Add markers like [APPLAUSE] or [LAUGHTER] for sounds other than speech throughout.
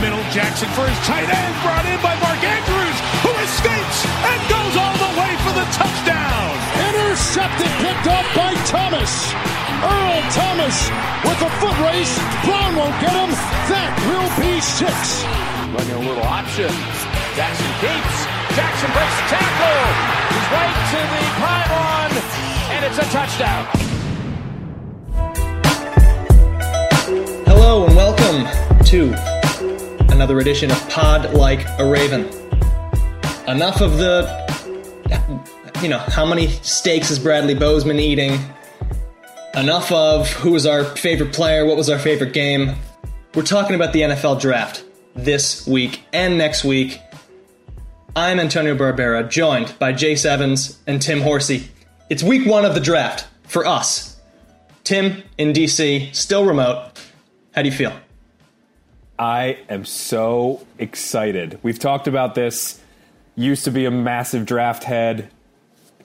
Middle Jackson for his tight end brought in by Mark Andrews, who escapes and goes all the way for the touchdown. Intercepted, picked up by Thomas. Earl Thomas with a foot race. Brown won't get him. That will be six. Running a little option. Jackson keeps. Jackson breaks the tackle. He's right to the pylon, and it's a touchdown. Hello and welcome to another edition of Pod Like a Raven. Enough of the, you know, how many steaks is Bradley Bozeman eating? Enough of who was our favorite player, what was our favorite game. We're talking about the NFL draft this week and next week. I'm Antonio Barbera, joined by Jace Evans and Tim Horsey. It's week one of the draft for us. Tim in DC, still remote. How do you feel? I am so excited. We've talked about this. Used to be a massive draft head.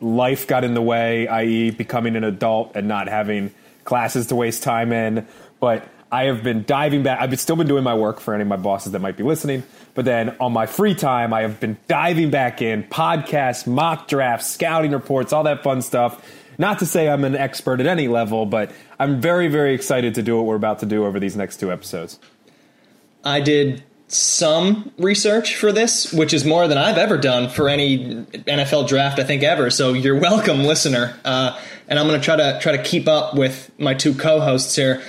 Life got in the way, i.e., becoming an adult and not having classes to waste time in. But I have been diving back. I've still been doing my work for any of my bosses that might be listening. But then on my free time, I have been diving back in podcasts, mock drafts, scouting reports, all that fun stuff. Not to say I'm an expert at any level, but I'm very, very excited to do what we're about to do over these next two episodes. I did some research for this, which is more than I've ever done for any NFL draft I think ever. So you're welcome, listener. Uh, and I'm going to try to try to keep up with my two co-hosts here.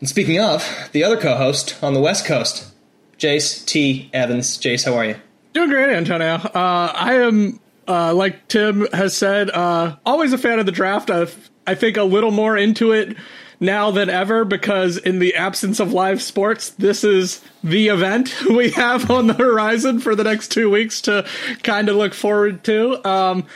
And speaking of the other co-host on the West Coast, Jace T. Evans. Jace, how are you? Doing great, Antonio. Uh, I am, uh, like Tim has said, uh, always a fan of the draft. i I think a little more into it now than ever because in the absence of live sports, this is the event [LAUGHS] we have on the horizon for the next two weeks to kind of look forward to. Um,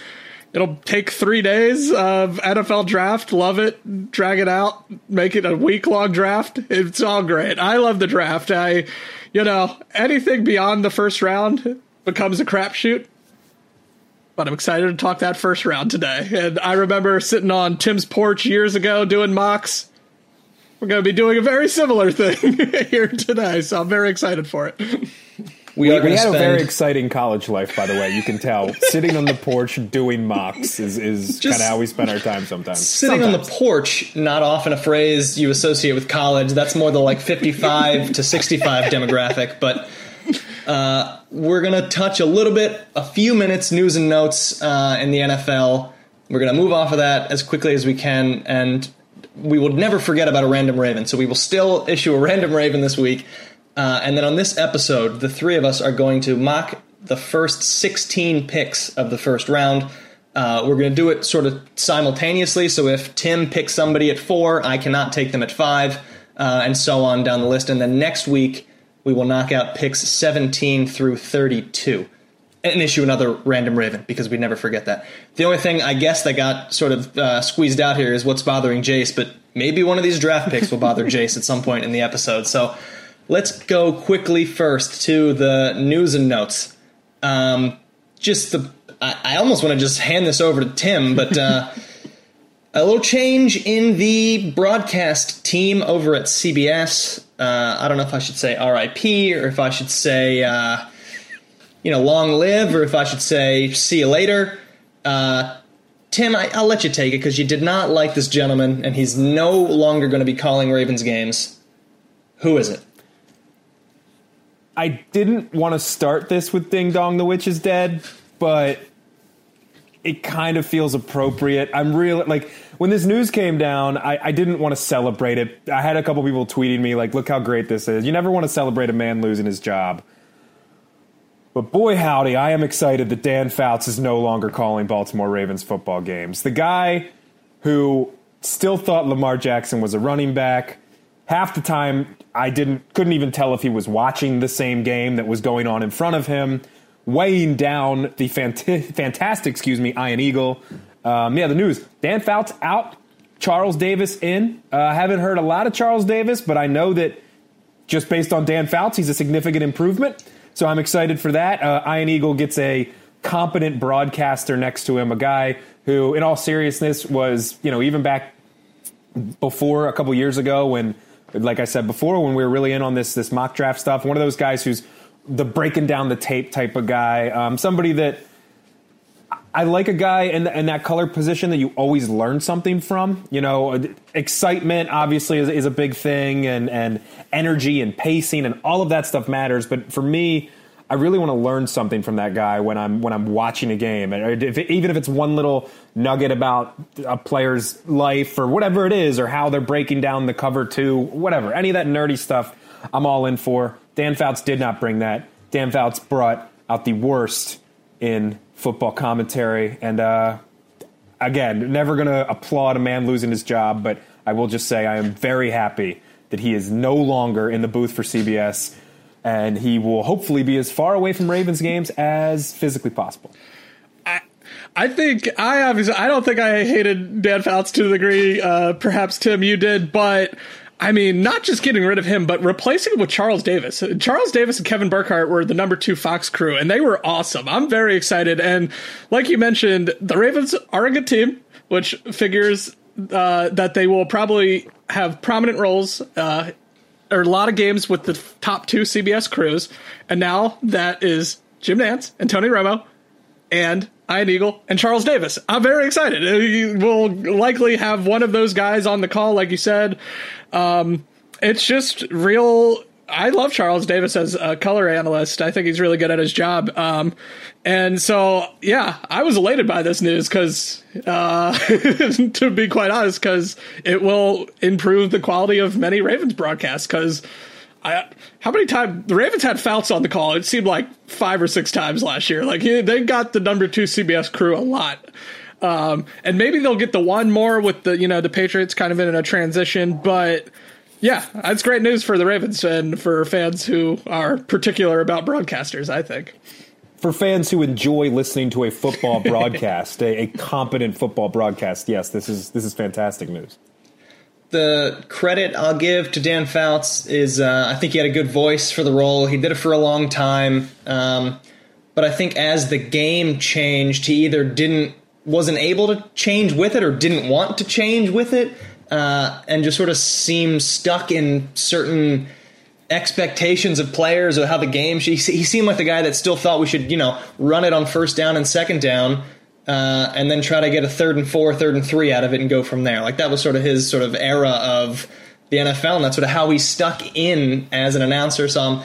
it'll take three days of NFL draft. Love it. Drag it out. Make it a week long draft. It's all great. I love the draft. I, you know, anything beyond the first round becomes a crapshoot. But I'm excited to talk that first round today. And I remember sitting on Tim's porch years ago doing mocks. We're going to be doing a very similar thing [LAUGHS] here today, so I'm very excited for it. We, We, are we had spend a very exciting college life, by the way. You can tell. [LAUGHS] Sitting on the porch doing mocks is, is kind of how we spend our time sometimes. sitting on the porch. Not often a phrase you associate with college. That's more the like 55 to 65 demographic, but. Uh, we're going to touch a little bit, a few minutes, news and notes uh, in the NFL. We're going to move off of that as quickly as we can, and we will never forget about a random Raven. So we will still issue a random Raven this week. Uh, and then on this episode, the three of us are going to mock the first 16 picks of the first round. Uh, we're going to do it sort of simultaneously. So if Tim picks somebody at four, I cannot take them at five, uh, and so on down the list. And then next week, we will knock out picks 17 through 32 and issue another random Raven because we never forget that. The only thing I guess that got sort of uh, squeezed out here is what's bothering Jace, but maybe one of these draft picks will bother [LAUGHS] Jace at some point in the episode. So let's go quickly first to the news and notes. Um, just the I, I almost want to just hand this over to Tim, but. Uh, [LAUGHS] a little change in the broadcast team over at CBS. Uh, I don't know if I should say RIP or if I should say, uh, you know, long live or if I should say see you later. Uh, Tim, I, will let you take it because you did not like this gentleman and he's no longer going to be calling Ravens games. Who is it? I didn't want to start this with Ding Dong the Witch is Dead, but it kind of feels appropriate. I'm real like when this news came down, I, I didn't want to celebrate it. I had a couple people tweeting me like, "Look how great this is." You never want to celebrate a man losing his job, but boy howdy, I am excited that Dan Fouts is no longer calling Baltimore Ravens football games. The guy who still thought Lamar Jackson was a running back. Half the time, I didn't couldn't even tell if he was watching the same game that was going on in front of him weighing down the fant- fantastic, excuse me, Ian Eagle. Um, yeah, the news: Dan Fouts out, Charles Davis in. Uh, I uh, haven't heard a lot of Charles Davis, but I know that just based on Dan Fouts, he's a significant improvement. So I'm excited for that. Uh, Ian Eagle gets a competent broadcaster next to him, a guy who, in all seriousness, was you know even back before a couple years ago when, like I said before, when we were really in on this this mock draft stuff, one of those guys who's the breaking down the tape type of guy. Um, somebody that I like a guy in, in, that color position that you always learn something from. You know, uh, excitement obviously is, is, a big thing, and and energy and pacing and all of that stuff matters. But for me, I really want to learn something from that guy when I'm when I'm watching a game, and if, even if it's one little nugget about a player's life or whatever it is, or how they're breaking down the cover two, whatever, any of that nerdy stuff, I'm all in for. Dan Fouts did not bring that. Dan Fouts brought out the worst in football commentary. And uh, again, never going to applaud a man losing his job, but I will just say I am very happy that he is no longer in the booth for CBS. And he will hopefully be as far away from Ravens games as physically possible. I think I obviously I don't think I hated Dan Fouts to the degree uh, perhaps Tim you did, but I mean, not just getting rid of him, but replacing him with Charles Davis. Charles Davis and Kevin Burkhardt were the number two Fox crew, and they were awesome. I'm very excited. And like you mentioned, the Ravens are a good team, which figures uh, that they will probably have prominent roles uh, or a lot of games with the top two CBS crews. And now that is Jim Nantz and Tony Romo and Ian Eagle and Charles Davis. I'm very excited. We'll likely have one of those guys on the call, like you said. Um, it's just real. I love Charles Davis as a color analyst. I think he's really good at his job. Um, and so, yeah, I was elated by this news because, uh, [LAUGHS] to be quite honest, because it will improve the quality of many Ravens broadcasts. Because I, how many times the Ravens had Fouts on the call? It seemed like five or six times last year. Like they got the number two CBS crew a lot. Um, and maybe they'll get the one more with the you know the Patriots kind of in a transition, but yeah, that's great news for the Ravens and for fans who are particular about broadcasters. I think for fans who enjoy listening to a football broadcast, a, a, competent football broadcast, yes, this is this is fantastic news. The credit I'll give to Dan Fouts is uh, I think he had a good voice for the role. He did it for a long time, um, but I think as the game changed, he either didn't wasn't able to change with it or didn't want to change with it, uh, and just sort of seemed stuck in certain expectations of players or how the game. He, he seemed like the guy that still thought we should, you know, run it on first down and second down, uh, and then try to get a third and four, third and three out of it, and go from there. Like that was sort of his sort of era of the NFL, and that's sort of how he stuck in as an announcer. So I'm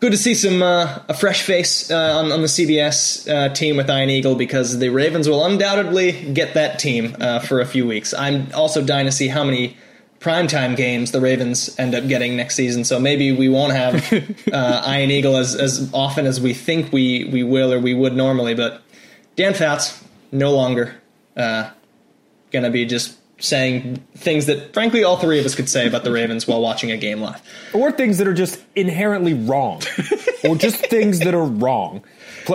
good to see some uh, a fresh face uh, on, on, the CBS uh, team with Ian Eagle because the Ravens will undoubtedly get that team uh, for a few weeks. I'm also dying to see how many primetime games the Ravens end up getting next season. So maybe we won't have [LAUGHS] uh, Ian Eagle as, as often as we think we, we will or we would normally. But Dan Fouts, no longer uh, going to be just saying things that, frankly, all three of us could say about the Ravens while watching a game live. Or things that are just inherently wrong, or just things that are wrong.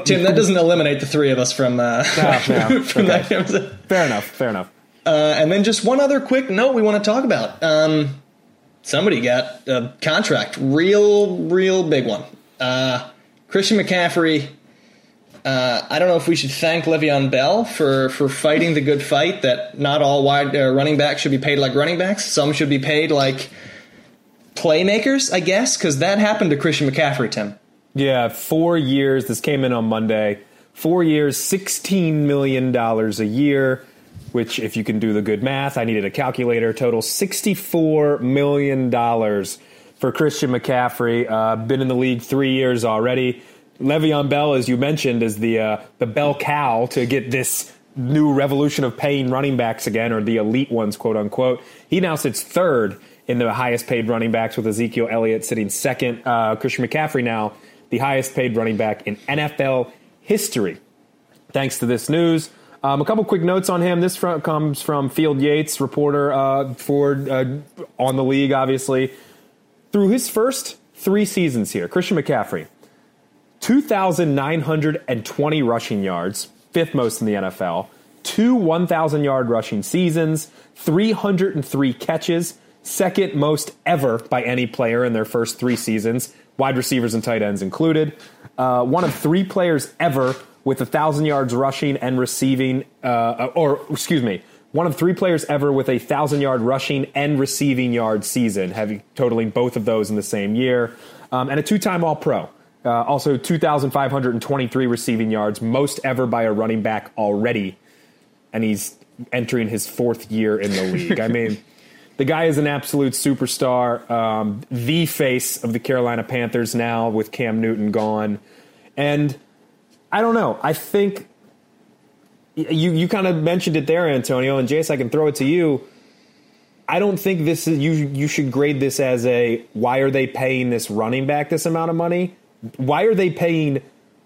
Tim, that doesn't eliminate the three of us from, uh, No, no, [LAUGHS] from okay. that. Fair enough. Fair enough. Uh, and then just one other quick note we want to talk about. Um, somebody got a contract, real, real big one. Uh, Christian McCaffrey. Uh, I don't know if we should thank Le'Veon Bell for, for fighting the good fight that not all wide uh, running backs should be paid like running backs. Some should be paid like playmakers, I guess, because that happened to Christian McCaffrey, Tim. Yeah, four years. This came in on Monday. Four years, $16 million a year, which, if you can do the good math, I needed a calculator, total $64 million for Christian McCaffrey. Uh, been in the league three years already. Le'Veon Bell, as you mentioned, is the, uh, the bell cow to get this new revolution of paying running backs again, or the elite ones, quote unquote. He now sits third in the highest paid running backs with Ezekiel Elliott sitting second. Uh, Christian McCaffrey now the highest paid running back in NFL history. Thanks to this news. Um, a couple quick notes on him. This front comes from Field Yates, reporter uh, for uh, on the league, obviously. Through his first three seasons here, Christian McCaffrey, 2,920 rushing yards, fifth most in the NFL, two 1,000 yard rushing seasons, 303 catches, second most ever by any player in their first three seasons, wide receivers and tight ends included. Uh, one of three players ever with a thousand yards rushing and receiving, uh, or excuse me, one of three players ever with a thousand yard rushing and receiving yard season, having totaling both of those in the same year, um, and a two-time All-Pro. Uh, also, 2,523 receiving yards, most ever by a running back already, and he's entering his fourth year in the league. I mean. [LAUGHS] The guy is an absolute superstar, um, the face of the Carolina Panthers now with Cam Newton gone. And I don't know. I think you you kind of mentioned it there, Antonio, and Jace, I can throw it to you. I don't think this is you you should grade this as a why are they paying this running back this amount of money? Why are they paying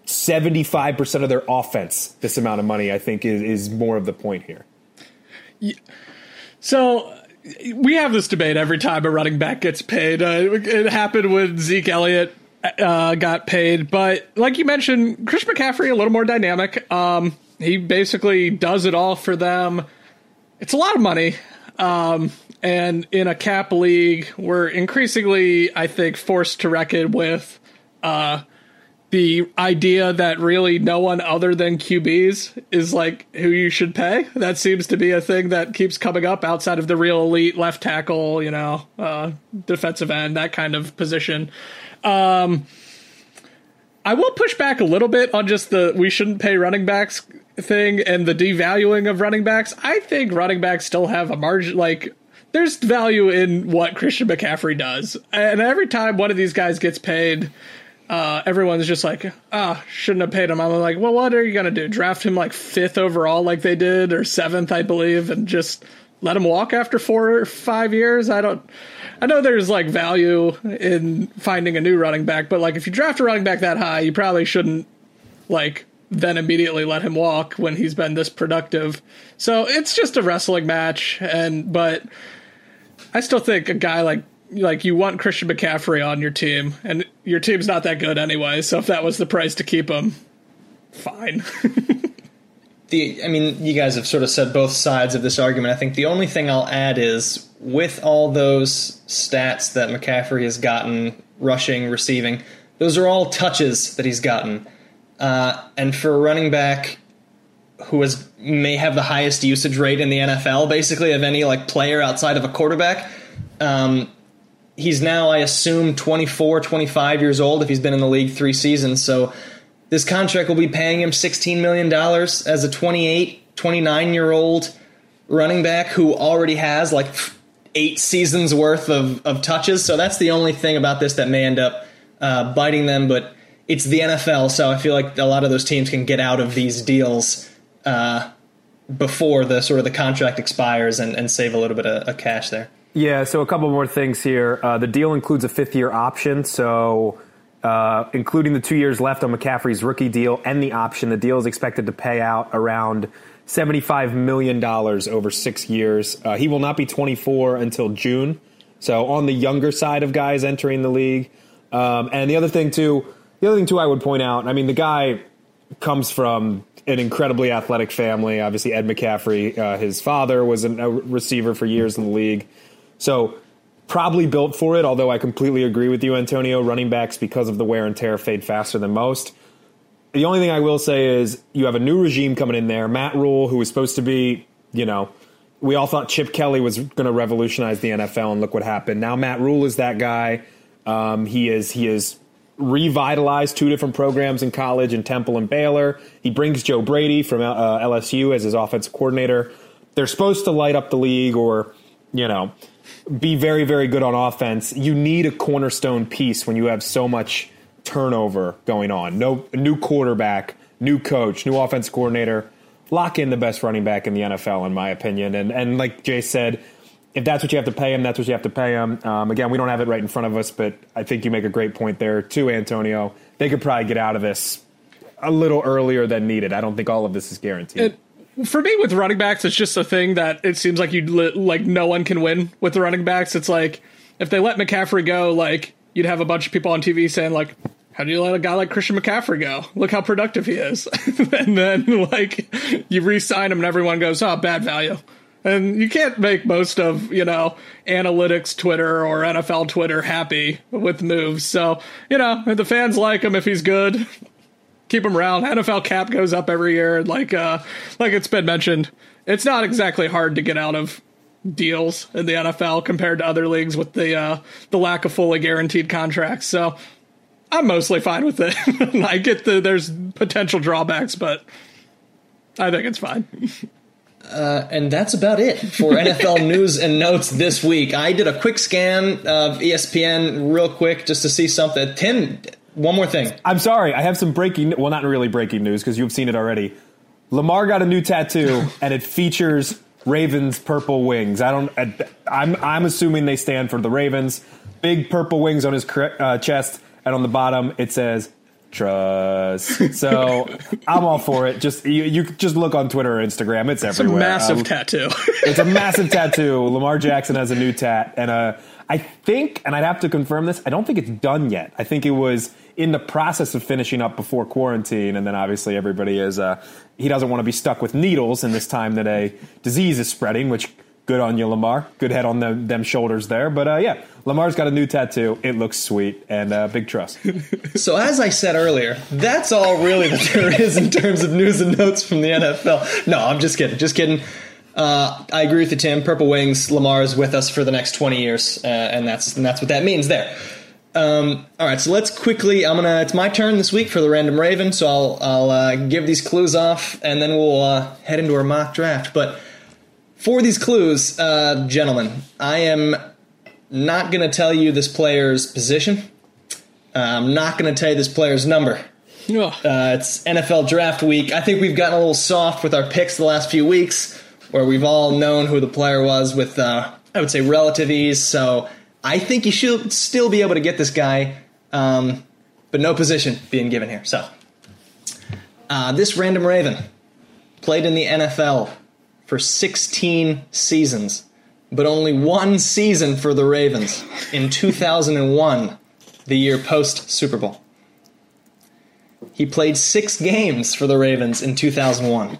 75% of their offense this amount of money? I think is, is more of the point here. So we have this debate every time a running back gets paid. Uh, it happened when Zeke Elliott uh, got paid, but like you mentioned, Chris McCaffrey a little more dynamic. Um, he basically does it all for them. It's a lot of money, um, and in a cap league, we're increasingly, I think, forced to reckon with uh, the idea that really no one other than QBs is like who you should pay. That seems to be a thing that keeps coming up outside of the real elite left tackle, you know, uh, defensive end, that kind of position. Um, I will push back a little bit on just the we shouldn't pay running backs thing and the devaluing of running backs. I think running backs still have a margin, like, there's value in what Christian McCaffrey does. And every time one of these guys gets paid, uh, everyone's just like, ah, shouldn't have paid him. I'm like, well, what are you gonna do? Draft him like fifth overall, like they did, or seventh, I believe, and just let him walk after four or five years? I don't. I know there's like value in finding a new running back, but like if you draft a running back that high, you probably shouldn't like then immediately let him walk when he's been this productive. So it's just a wrestling match, and but I still think a guy like like you want Christian McCaffrey on your team, and your team's not that good anyway. So if that was the price to keep him, fine. [LAUGHS] the I mean, you guys have sort of said both sides of this argument. I think the only thing I'll add is with all those stats that McCaffrey has gotten, rushing, receiving, those are all touches that he's gotten. Uh, and for a running back who has may have the highest usage rate in the NFL, basically of any like player outside of a quarterback, um, he's now I assume 24, 25 years old if he's been in the league three seasons. So this contract will be paying him $16 million as a 28, 29 year old running back who already has like eight seasons worth of, of touches. So that's the only thing about this that may end up uh, biting them. But it's the NFL, so I feel like a lot of those teams can get out of these deals uh, before the sort of the contract expires and, and save a little bit of, of cash there. Yeah, so a couple more things here. Uh, the deal includes a fifth year option, so uh, including the two years left on McCaffrey's rookie deal and the option, the deal is expected to pay out around $75 million over six years. Uh, he will not be 24 until June, so on the younger side of guys entering the league. Um, and the other thing, too, the other thing, too, I would point out, I mean, the guy comes from an incredibly athletic family. Obviously, Ed McCaffrey, uh, his father was a receiver for years in the league. So probably built for it, although I completely agree with you, Antonio. Running backs, because of the wear and tear, fade faster than most. The only thing I will say is you have a new regime coming in there. Matt Rhule, who was supposed to be, you know, we all thought Chip Kelly was going to revolutionize the NFL, and look what happened. Now Matt Rhule is that guy. Um, he is he is revitalized two different programs in college in Temple and Baylor. He brings Joe Brady from uh, LSU as his offensive coordinator. They're supposed to light up the league, or you know, be very, very good on offense, you need a cornerstone piece when you have so much turnover going on. No new quarterback, new coach, new offense coordinator. Lock in the best running back in the NFL, in my opinion. And and like Jay said, if that's what you have to pay him, that's what you have to pay him. Um, again, we don't have it right in front of us, but I think you make a great point there too, Antonio. They could probably get out of this a little earlier than needed. I don't think all of this is guaranteed. It- for me with running backs it's just a thing that it seems like you like no one can win with the running backs. It's like if they let mccaffrey go like you'd have a bunch of people on tv saying like how do you let a guy like christian mccaffrey go? Look how productive he is. [LAUGHS] And then like you re-sign him and everyone goes oh bad value. And you can't make most of you know analytics twitter or nfl twitter happy with moves. So you know the fans like him if he's good keep them around. NFL cap goes up every year, and like uh, like it's been mentioned. It's not exactly hard to get out of deals in the NFL compared to other leagues with the uh, the lack of fully guaranteed contracts. So I'm mostly fine with it. [LAUGHS] I get the there's potential drawbacks, but I think it's fine. Uh, and that's about it for [LAUGHS] NFL news and notes this week. I did a quick scan of ESPN real quick just to see something. Tim one more thing. I'm sorry. I have some breaking. Well, not really breaking news because you've seen it already. Lamar got a new tattoo, [LAUGHS] and it features Ravens purple wings. I don't. I'm I'm assuming they stand for the Ravens. Big purple wings on his uh, chest, and on the bottom it says trust. So [LAUGHS] I'm all for it. Just you, you just look on Twitter or Instagram. It's everywhere. It's a massive um, tattoo. it's a massive [LAUGHS] tattoo. Lamar Jackson has a new tat, and uh, I think, and I'd have to confirm this. I don't think it's done yet. I think it was in the process of finishing up before quarantine, and then obviously everybody is uh, he doesn't want to be stuck with needles in this time that a disease is spreading. Which good on you, Lamar. Good head on the, them shoulders there. But uh, yeah, Lamar's got a new tattoo. It looks sweet and uh, big trust. [LAUGHS] so as I said earlier, that's all really that there is in terms of news and notes from the NFL. No, I'm just kidding. Just kidding. Uh, I agree with you, Tim. Purple Wings, Lamar is with us for the next 20 years, uh, and that's and that's what that means there. Um, all right, so let's quickly. I'm gonna. It's my turn this week for the random Raven, so I'll I'll uh, give these clues off, and then we'll uh, head into our mock draft. But for these clues, uh, gentlemen, I am not gonna tell you this player's position. Uh, I'm not gonna tell you this player's number. Uh, it's NFL draft week. I think we've gotten a little soft with our picks the last few weeks, where we've all known who the player was with, uh, I would say, relative ease. So I think you should still be able to get this guy, um, but no position being given here. So, uh, this random Raven played in the NFL for 16 seasons, but only one season for the Ravens in 2001, the year post Super Bowl. He played six games for the Ravens in 2001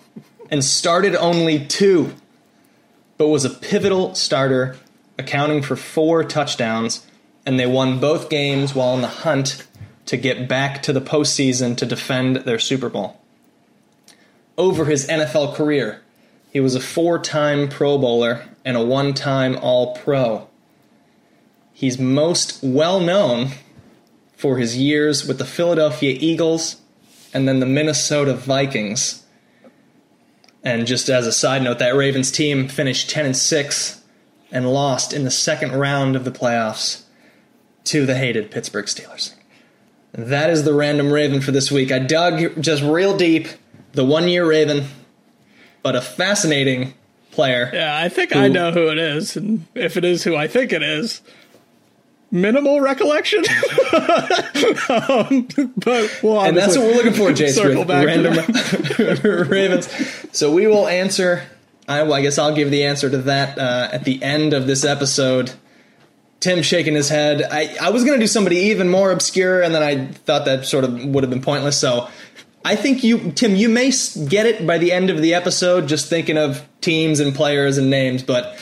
and started only two, but was a pivotal starter accounting for four touchdowns, and they won both games while on the hunt to get back to the postseason to defend their Super Bowl. Over his NFL career, he was a four time Pro Bowler and a one time All Pro. He's most well known for his years with the Philadelphia Eagles and then the Minnesota Vikings. And just as a side note, that Ravens team finished 10 and 6 and lost in the second round of the playoffs to the hated Pittsburgh Steelers. That is the random Raven for this week. I dug just real deep, the one year Raven, but a fascinating player. Yeah, I think who, I know who it is, and if it is who I think it is, minimal recollection. [LAUGHS] [LAUGHS] um, but well, and that's what we're looking for, Jason. With random [LAUGHS] Ravens. So we will answer. I, well, I guess I'll give the answer to that uh, at the end of this episode. Tim shaking his head. I, I was going to do somebody even more obscure, and then I thought that sort of would have been pointless. So I think you, Tim, you may get it by the end of the episode, just thinking of teams and players and names, but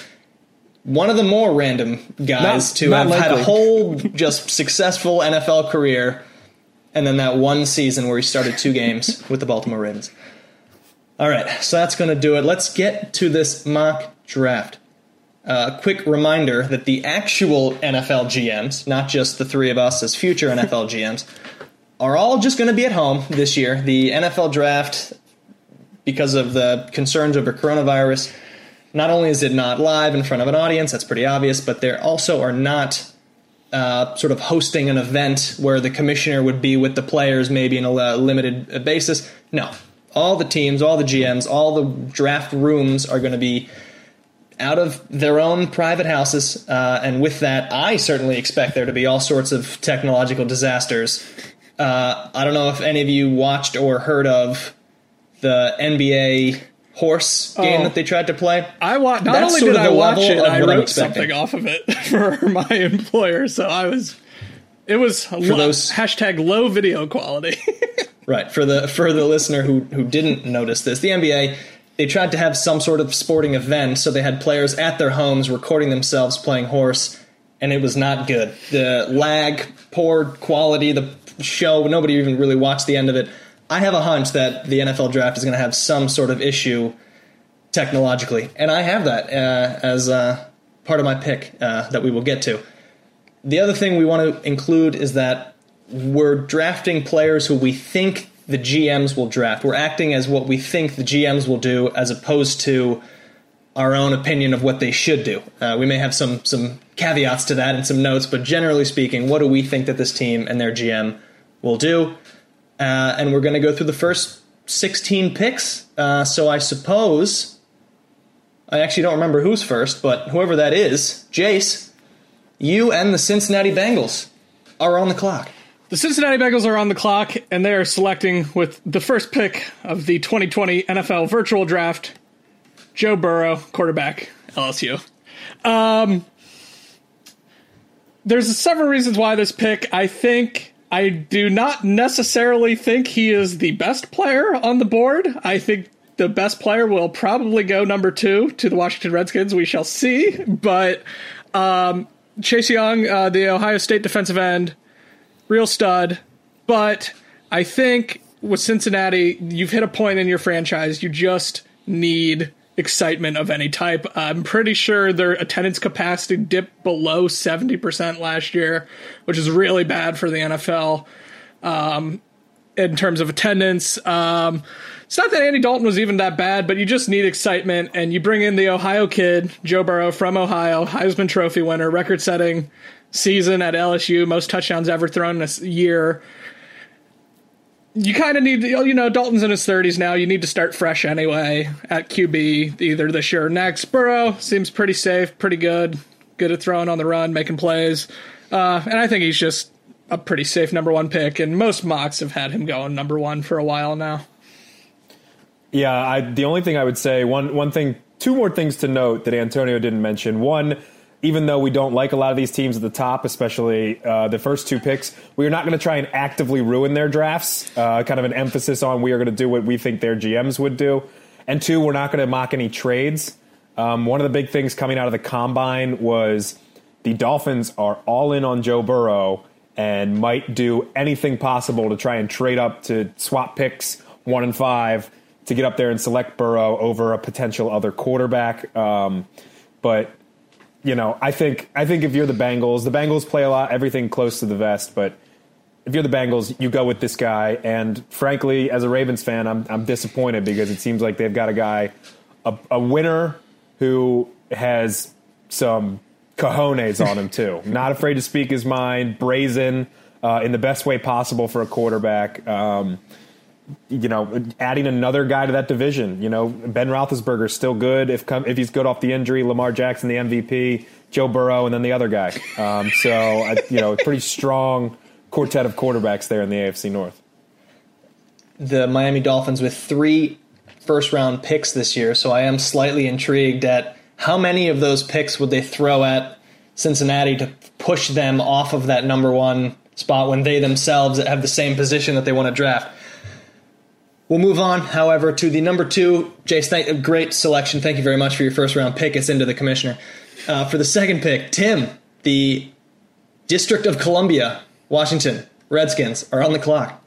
one of the more random guys not, to not have likely. had a whole [LAUGHS] just successful NFL career, and then that one season where he started two [LAUGHS] games with the Baltimore Ravens. All right, so that's going to do it. Let's get to this mock draft. A uh, quick reminder that the actual NFL GMs, not just the three of us as future [LAUGHS] NFL GMs, are all just going to be at home this year. The NFL draft, because of the concerns over coronavirus, not only is it not live in front of an audience, that's pretty obvious, but there also are not uh, sort of hosting an event where the commissioner would be with the players maybe in a limited basis. No. All the teams, all the GMs, all the draft rooms are going to be out of their own private houses. Uh, and with that, I certainly expect there to be all sorts of technological disasters. Uh, I don't know if any of you watched or heard of the NBA horse game oh, that they tried to play. I wa- Not That's only did I watch it, I wrote something off of it [LAUGHS] for my employer. So I was. It was lo- those hashtag low video quality. [LAUGHS] right for the for the listener who who didn't notice this, the NBA they tried to have some sort of sporting event, so they had players at their homes recording themselves playing horse, and it was not good. The lag, poor quality, the show, nobody even really watched the end of it. I have a hunch that the NFL draft is going to have some sort of issue technologically, and I have that uh, as uh, part of my pick uh, that we will get to. The other thing we want to include is that we're drafting players who we think the GMs will draft. We're acting as what we think the GMs will do, as opposed to our own opinion of what they should do. Uh, we may have some some caveats to that and some notes, but generally speaking, what do we think that this team and their GM will do? Uh, and we're going to go through the first 16 picks. Uh, so I suppose I actually don't remember who's first, but whoever that is, Jace, you and the Cincinnati Bengals are on the clock. The Cincinnati Bengals are on the clock, and they are selecting with the first pick of the 2020 NFL Virtual Draft, Joe Burrow, quarterback, LSU. Um, there's several reasons why this pick. I think I do not necessarily think he is the best player on the board. I think the best player will probably go number two to the Washington Redskins. We shall see. But um, Chase Young, uh, the Ohio State defensive end, real stud. But I think with Cincinnati, you've hit a point in your franchise. You just need excitement of any type. I'm pretty sure their attendance capacity dipped below 70% last year, which is really bad for the NFL um, in terms of attendance. Um, it's not that Andy Dalton was even that bad, but you just need excitement. And you bring in the Ohio kid, Joe Burrow from Ohio, Heisman Trophy winner, record setting season at LSU, most touchdowns ever thrown in a year. You kind of need, to, you know, Dalton's in his 30s now. You need to start fresh anyway at QB, either this year or next. Burrow seems pretty safe, pretty good, good at throwing on the run, making plays. Uh, and I think he's just a pretty safe number one pick. And most mocks have had him going number one for a while now. Yeah, I, the only thing I would say, one one thing, two more things to note that Antonio didn't mention. One, even though we don't like a lot of these teams at the top, especially uh, the first two picks, we are not going to try and actively ruin their drafts. Uh, kind of an emphasis on we are going to do what we think their GMs would do. And two, we're not going to mock any trades. Um, one of the big things coming out of the combine was the Dolphins are all in on Joe Burrow and might do anything possible to try and trade up to swap picks one and five to get up there and select Burrow over a potential other quarterback. Um, but you know, I think I think if you're the Bengals, the Bengals play a lot, everything close to the vest. But if you're the Bengals, you go with this guy. And frankly, as a Ravens fan, I'm I'm disappointed because it seems like they've got a guy, a, a winner who has some cojones on him too. [LAUGHS] Not afraid to speak his mind, brazen uh, in the best way possible for a quarterback. Um, you know, adding another guy to that division. You know, Ben Roethlisberger's still good if come, if he's good off the injury. Lamar Jackson, the MVP, Joe Burrow, and then the other guy. Um, so uh, you know, pretty strong quartet of quarterbacks there in the AFC North. The Miami Dolphins with three first round picks this year, so I am slightly intrigued at how many of those picks would they throw at Cincinnati to push them off of that number one spot when they themselves have the same position that they want to draft. We'll move on, however, to the number two. Jace, thank, great selection. Thank you very much for your first round pick. It's into the commissioner. Uh, for the second pick, Tim, the District of Columbia, Washington Redskins are on the clock.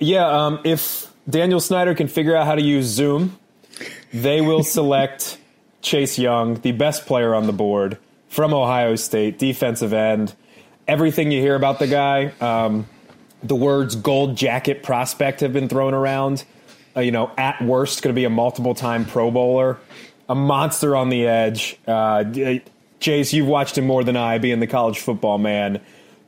Yeah, um, if Daniel Snyder can figure out how to use Zoom, they will [LAUGHS] select Chase Young, the best player on the board from Ohio State, defensive end. Everything you hear about the guy, um, the words gold jacket prospect have been thrown around. Uh, you know, at worst, going to be a multiple time Pro Bowler, a monster on the edge. Uh, Chase, you've watched him more than I, being the college football man.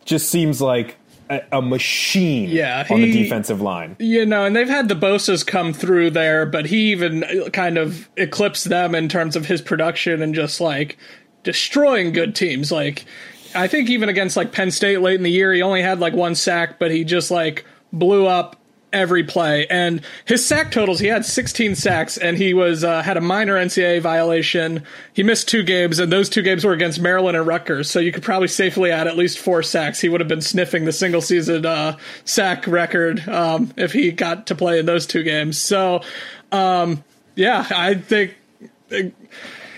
Just seems like a, a machine yeah, he, on the defensive line. You know, and they've had the Bosa's come through there, but he even kind of eclipsed them in terms of his production and just like destroying good teams. Like, I think even against like Penn State late in the year, he only had like one sack, but he just like blew up every play. And his sack totals, he had 16 sacks, and he was uh, had a minor NCAA violation. He missed two games, and those two games were against Maryland and Rutgers. So you could probably safely add at least four sacks. He would have been sniffing the single season uh, sack record um, if he got to play in those two games. So, um, yeah, I think.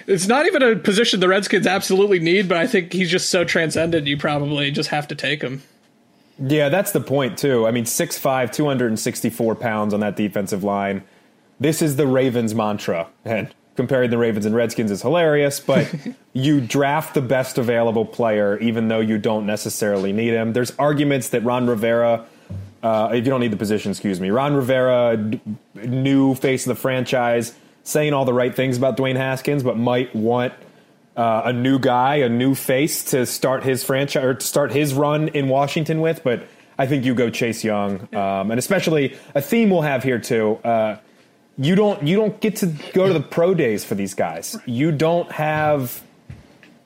It's not even a position the Redskins absolutely need, but I think he's just so transcendent. You probably just have to take him. Yeah, that's the point, too. I mean, 6'5, 264 pounds on that defensive line. This is the Ravens mantra. And comparing the Ravens and Redskins is hilarious, but [LAUGHS] you draft the best available player even though you don't necessarily need him. There's arguments that Ron Rivera, uh, if you don't need the position, excuse me, Ron Rivera, new face of the franchise, saying all the right things about Dwayne Haskins, but might want uh, a new guy, a new face to start his franchise or to start his run in Washington with. But I think you go Chase Young, um, and especially a theme we'll have here too. Uh, you don't you don't get to go to the pro days for these guys. You don't have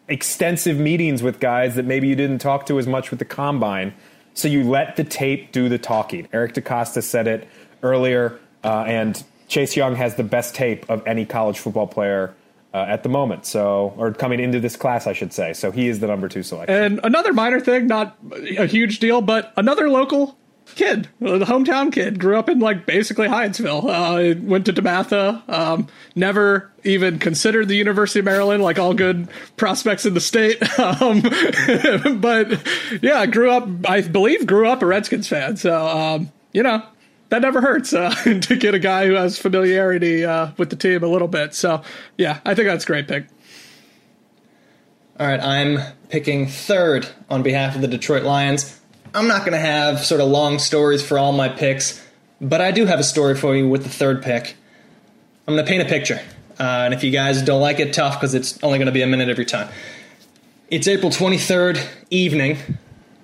extensive meetings with guys that maybe you didn't talk to as much with the combine. So you let the tape do the talking. Eric DeCosta said it earlier, uh, and Chase Young has the best tape of any college football player uh, at the moment. So, or coming into this class, I should say. So he is the number two selection. And another minor thing, not a huge deal, but another local kid, the hometown kid, grew up in like basically Hyattsville. Uh, went to DeMatha. Um, never even considered the University of Maryland, like all good prospects in the state. [LAUGHS] Um, [LAUGHS] but yeah, grew up. I believe grew up a Redskins fan. So um, you know, that never hurts uh, [LAUGHS] to get a guy who has familiarity uh, with the team a little bit. So, yeah, I think that's a great pick. All right, I'm picking third on behalf of the Detroit Lions. I'm not going to have sort of long stories for all my picks, but I do have a story for you with the third pick. I'm going to paint a picture. Uh, and if you guys don't like it, tough because it's only going to be a minute every time. It's April 23rd evening.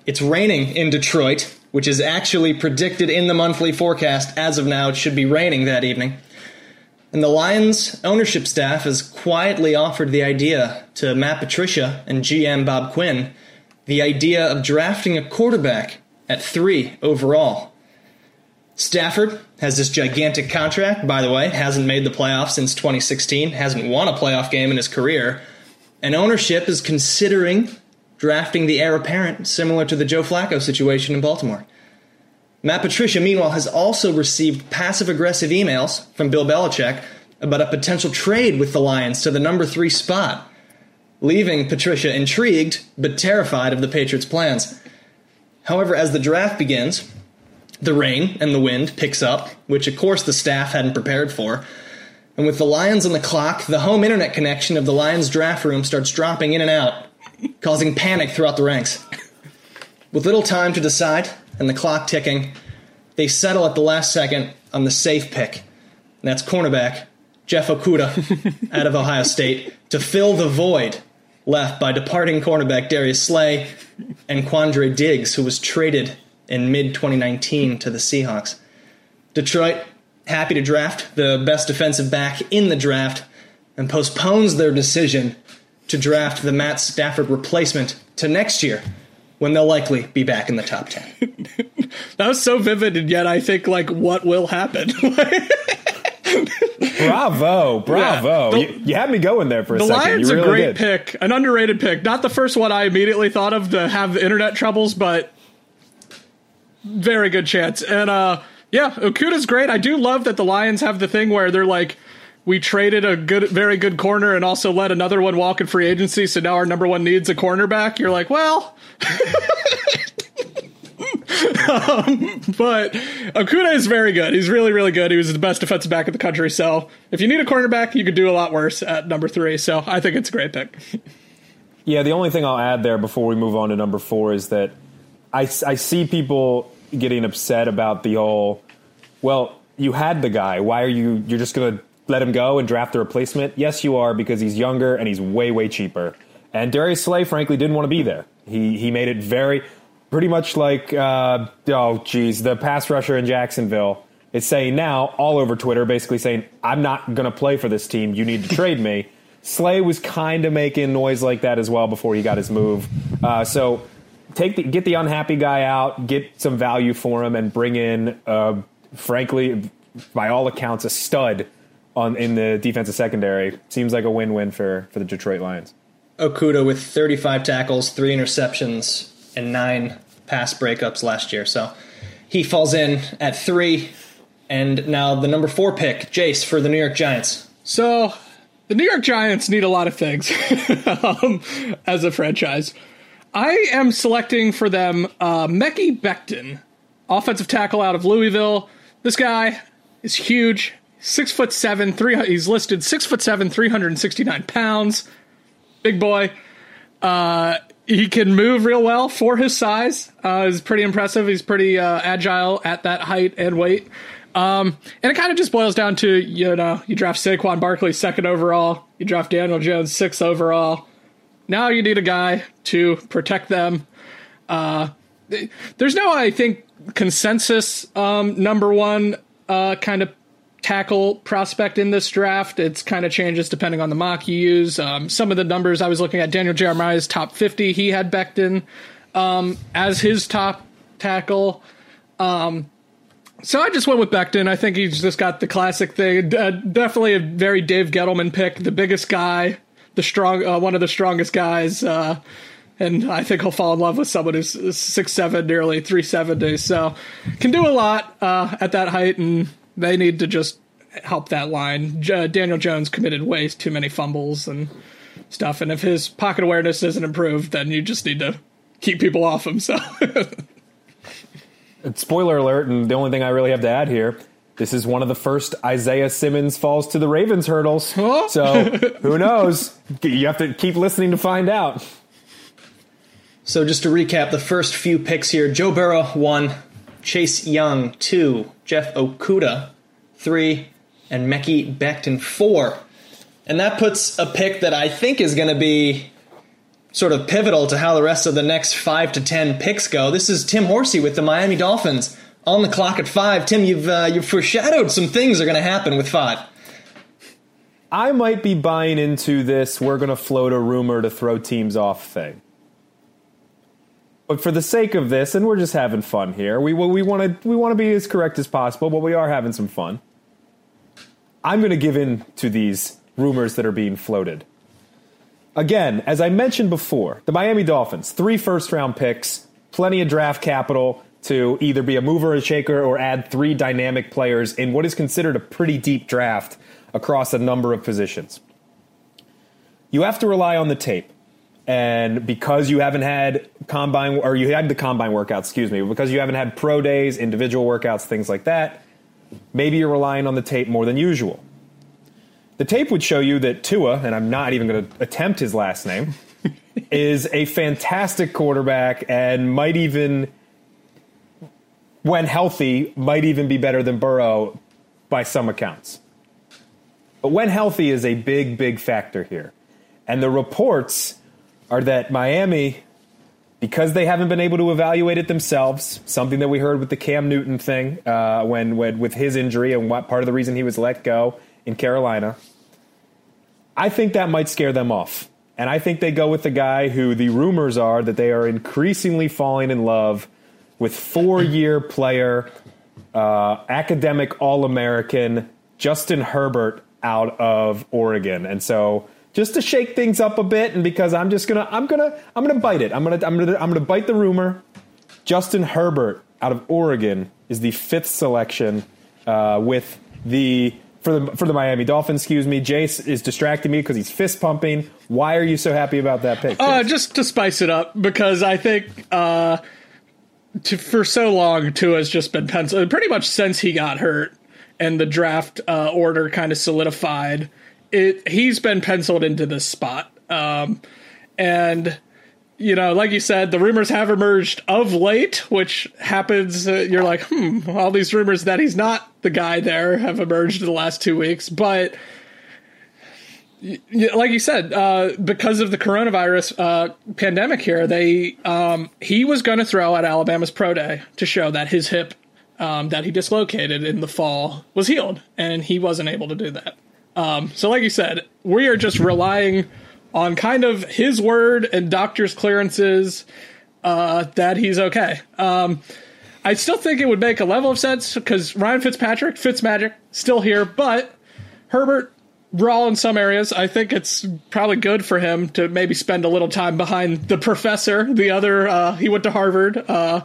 It's raining in Detroit which is actually predicted in the monthly forecast. As of now, it should be raining that evening. And the Lions ownership staff has quietly offered the idea to Matt Patricia and GM Bob Quinn the idea of drafting a quarterback at three overall. Stafford has this gigantic contract, by the way, hasn't made the playoffs since 2016, hasn't won a playoff game in his career, and ownership is considering drafting the heir apparent, similar to the Joe Flacco situation in Baltimore. Matt Patricia, meanwhile, has also received passive aggressive emails from Bill Belichick about a potential trade with the Lions to the number three spot, leaving Patricia intrigued but terrified of the Patriots' plans. However, as the draft begins, the rain and the wind picks up, which of course the staff hadn't prepared for. And with the Lions on the clock, the home internet connection of the Lions draft room starts dropping in and out, causing panic throughout the ranks. With little time to decide and the clock ticking, they settle at the last second on the safe pick. And that's cornerback Jeff Okudah [LAUGHS] out of Ohio State to fill the void left by departing cornerback Darius Slay and Quandre Diggs, who was traded in mid 2019 to the Seahawks. Detroit, happy to draft the best defensive back in the draft, and postpones their decision to draft the Matt Stafford replacement to next year when they'll likely be back in the top 10. [LAUGHS] that was so vivid, and yet I think, like, what will happen? [LAUGHS] bravo, bravo. The, you, you, had me going there for a the second. Lions you really a great did. pick, an underrated pick. Not the first one I immediately thought of to have the internet troubles, but very good chance. And uh yeah, Okudah's great. I do love that the Lions have the thing where they're like, we traded a good, very good corner and also let another one walk in free agency. So now our number one needs a cornerback. You're like, well, [LAUGHS] um, but Okudah is very good. He's really, really good. He was the best defensive back in the country. So if you need a cornerback, you could do a lot worse at number three. So I think it's a great pick. Yeah, the only thing I'll add there before we move on to number four is that I, I see people getting upset about the whole, well, you had the guy. Why are you, you're just going to let him go and draft the replacement? Yes, you are because he's younger and he's way, way cheaper. And Darius Slay, frankly, didn't want to be there. He, he made it very, pretty much like, uh, oh, geez, the pass rusher in Jacksonville is saying now all over Twitter, basically saying, I'm not going to play for this team. You need to trade me. [LAUGHS] Slay was kind of making noise like that as well before he got his move. Uh, so take the, get the unhappy guy out, get some value for him, and bring in, uh, frankly, by all accounts, a stud on in the defensive secondary. Seems like a win-win for for the Detroit Lions. Okudah with 35 tackles, three interceptions, and nine pass breakups last year. So he falls in at three. And now the number four pick, Jace, for the New York Giants. So the New York Giants need a lot of things [LAUGHS] um, as a franchise. I am selecting for them uh, Mekhi Becton, offensive tackle out of Louisville. This guy is huge, six foot seven, three. He's listed six foot seven, three hundred and sixty nine pounds. Big boy. Uh, he can move real well for his size. Uh, is pretty impressive. He's pretty uh, agile at that height and weight. Um, and it kind of just boils down to you know you draft Saquon Barkley second overall, you draft Daniel Jones sixth overall. Now you need a guy to protect them. Uh, there's no, I think, consensus um, number one uh, kind of tackle prospect in this draft. It's kind of changes depending on the mock you use. Um, some of the numbers I was looking at, Daniel Jeremiah's top 50, he had Becton um, as his top tackle. Um, so I just went with Becton. I think he's just got the classic thing. Uh, definitely a very Dave Gettleman pick, the biggest guy, the strong, uh, one of the strongest guys. Uh, and I think he'll fall in love with someone who's six seven, nearly three seventy. So can do a lot uh, at that height, and they need to just help that line. J- uh, Daniel Jones committed way too many fumbles and stuff, and if his pocket awareness isn't improved, then you just need to keep people off him. So. [LAUGHS] Spoiler alert, and the only thing I really have to add here this is one of the first Isaiah Simmons falls to the Ravens hurdles. Huh? So who knows? You have to keep listening to find out. So just to recap the first few picks here Joe Burrow, one, Chase Young, two, Jeff Okudah, three, and Mekhi Becton, four. And that puts a pick that I think is going to be sort of pivotal to how the rest of the next five to ten picks go. This is Tim Horsey with the Miami Dolphins on the clock at five. Tim, you've uh, you've foreshadowed some things are going to happen with five. I might be buying into this. We're going to float a rumor to throw teams off thing. But for the sake of this, and we're just having fun here, we we want to we want to be as correct as possible, but we are having some fun. I'm going to give in to these rumors that are being floated. Again, as I mentioned before, the Miami Dolphins, three first round picks, plenty of draft capital to either be a mover or a shaker or add three dynamic players in what is considered a pretty deep draft across a number of positions. You have to rely on the tape. And because you haven't had combine or you had the combine workouts, excuse me, because you haven't had pro days, individual workouts, things like that, maybe you're relying on the tape more than usual. The tape would show you that Tua, and I'm not even going to attempt his last name, [LAUGHS] is a fantastic quarterback and might even, when healthy, might even be better than Burrow by some accounts. But when healthy is a big, big factor here. And the reports are that Miami, because they haven't been able to evaluate it themselves, something that we heard with the Cam Newton thing uh, when, when with his injury and what part of the reason he was let go in Carolina. I think that might scare them off. And I think they go with the guy who the rumors are that they are increasingly falling in love with four year player, uh, academic All American Justin Herbert out of Oregon. And so just to shake things up a bit and because I'm just gonna I'm gonna I'm gonna bite it. I'm gonna I'm gonna I'm gonna bite the rumor. Justin Herbert out of Oregon is the fifth selection uh, with the for the for the Miami Dolphins. Excuse me, Jace is distracting me because he's fist pumping. Why are you so happy about that pick? Uh, just to spice it up because I think uh, to, for so long Tua has just been penciled pretty much since he got hurt and the draft uh, order kind of solidified. It he's been penciled into this spot, um, and you know, like you said, the rumors have emerged of late, which happens. Uh, you're like, hmm, all these rumors that he's not the guy there have emerged in the last two weeks. But like you said, uh, because of the coronavirus uh, pandemic here, they um, he was going to throw at Alabama's pro day to show that his hip um, that he dislocated in the fall was healed, and he wasn't able to do that. Um, so, like you said, we are just relying on kind of his word and doctor's clearances uh, that he's okay. Um, I still think it would make a level of sense because Ryan Fitzpatrick, Fitzmagic, still here, but Herbert raw in some areas. I think it's probably good for him to maybe spend a little time behind the professor. The other, uh, he went to Harvard. Uh,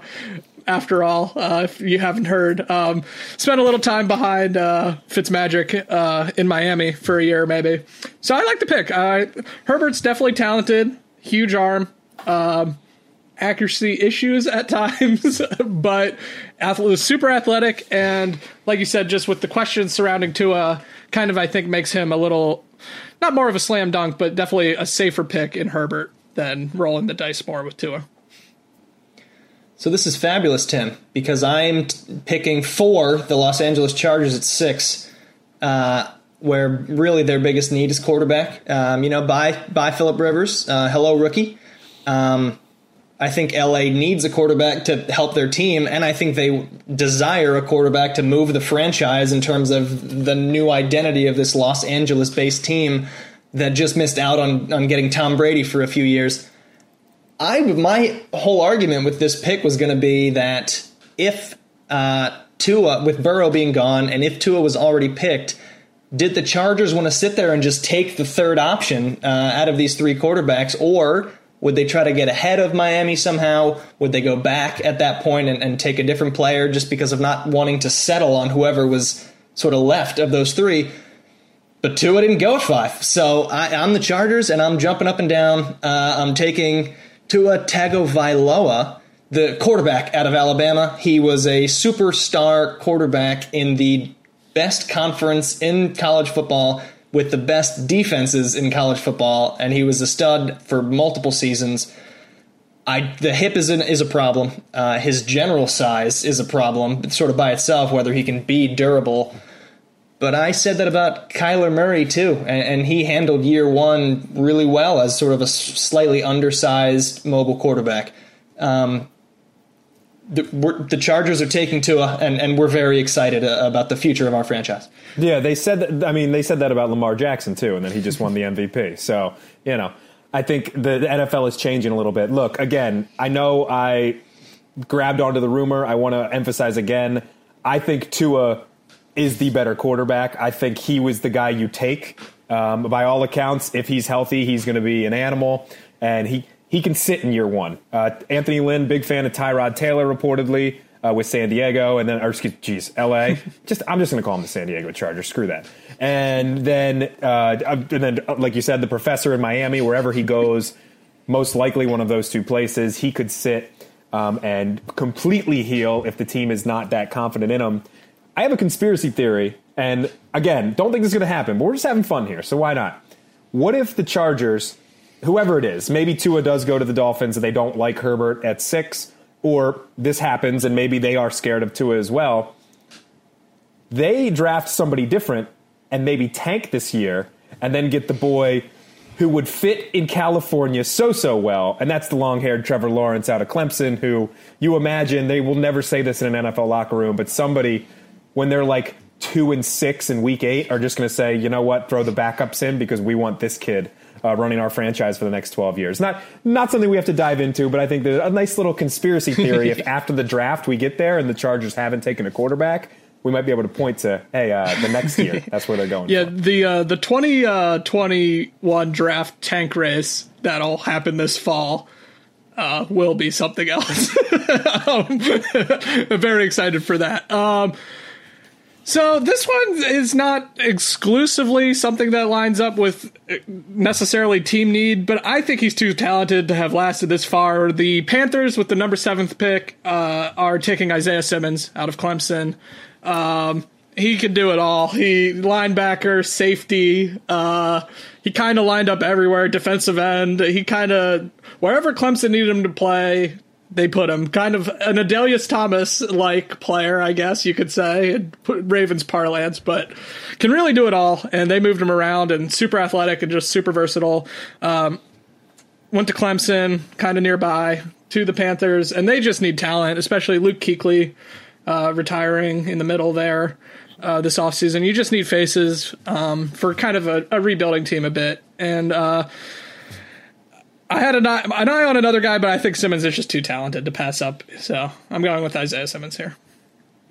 after all, uh, if you haven't heard, um, spent a little time behind uh, Fitzmagic uh, in Miami for a year, maybe. So I like the pick. Uh, Herbert's definitely talented, huge arm, um, accuracy issues at [LAUGHS] times, but athlete, super athletic, and like you said, just with the questions surrounding Tua, kind of I think makes him a little not more of a slam dunk, but definitely a safer pick in Herbert than rolling the dice more with Tua. So this is fabulous, Tim, because I'm t- picking for the Los Angeles Chargers at six, uh, where really their biggest need is quarterback. Um, you know, by by Philip Rivers. Uh, hello, rookie. Um, I think LA needs a quarterback to help their team, and I think they desire a quarterback to move the franchise in terms of the new identity of this Los Angeles based team that just missed out on, on getting Tom Brady for a few years. I my whole argument with this pick was going to be that if uh, Tua, with Burrow being gone, and if Tua was already picked, did the Chargers want to sit there and just take the third option uh, out of these three quarterbacks, or would they try to get ahead of Miami somehow? Would they go back at that point and, and take a different player just because of not wanting to settle on whoever was sort of left of those three? But Tua didn't go at five, so I, am the Chargers, and I'm jumping up and down. Uh, I'm taking Tua Tagovailoa, the quarterback out of Alabama. He was a superstar quarterback in the best conference in college football with the best defenses in college football, and he was a stud for multiple seasons. I, the hip is an, is a problem. Uh, his general size is a problem, sort of by itself, whether he can be durable but I said that about Kyler Murray too, and, and, he handled year one really well as sort of a slightly undersized mobile quarterback. Um, the, the, Chargers are taking Tua, and, and we're very excited uh, about the future of our franchise. Yeah, they said that. I mean, they said that about Lamar Jackson too, and then he just won the MVP. So you know, I think the, the NFL is changing a little bit. Look, again, I know I grabbed onto the rumor. I want to emphasize again. I think Tua is the better quarterback. I think he was the guy you take. Um, by all accounts, if he's healthy, he's going to be an animal, and he he can sit in year one. Uh, Anthony Lynn, big fan of Tyrod Taylor, reportedly uh, with San Diego, and then or excuse, geez, L.A. [LAUGHS] just I'm just going to call him the San Diego Chargers. Screw that. And then uh, and then uh, like you said, the professor in Miami, wherever he goes, most likely one of those two places, he could sit um, and completely heal if the team is not that confident in him. I have a conspiracy theory, and again, don't think this is going to happen, but we're just having fun here, so why not? What if the Chargers, whoever it is, maybe Tua does go to the Dolphins and they don't like Herbert at six, or this happens and maybe they are scared of Tua as well. They draft somebody different and maybe tank this year and then get the boy who would fit in California so so well, and that's the long-haired Trevor Lawrence out of Clemson, who you imagine they will never say this in an NFL locker room, but somebody when they're like two and six in week eight are just going to say, you know what, throw the backups in because we want this kid. Uh, running our franchise for the next 12 years. Not not something we have to dive into, but I think there's a nice little conspiracy theory. if [LAUGHS] after the draft we get there and the Chargers haven't taken a quarterback, we might be able to point to, hey, uh, the next year, [LAUGHS] that's where they're going. Yeah, for. the uh, the twenty twenty one draft tank race that'll happen this fall uh, will be something else. um, [LAUGHS] I'm very excited for that. Um, so this one is not exclusively something that lines up with uh, necessarily team need, but I think he's too talented to have lasted this far. The Panthers, with the number seventh pick, uh, are taking Isaiah Simmons out of Clemson. Um, he could do it all. He linebacker, safety. Uh, he kind of lined up everywhere. Defensive end. He kind of wherever Clemson needed him to play, they put him. Kind of an Adalius Thomas like player, I guess you could say, put Ravens parlance, but can really do it all. And they moved him around and super athletic and just super versatile. Um, went to Clemson, kind of nearby to the Panthers, and they just need talent, especially Luke Kuechly uh, retiring in the middle there uh, this offseason. You just need faces um, for kind of a, a, rebuilding team a bit. And uh, I had an eye, an eye on another guy, but I think Simmons is just too talented to pass up. So I'm going with Isaiah Simmons here.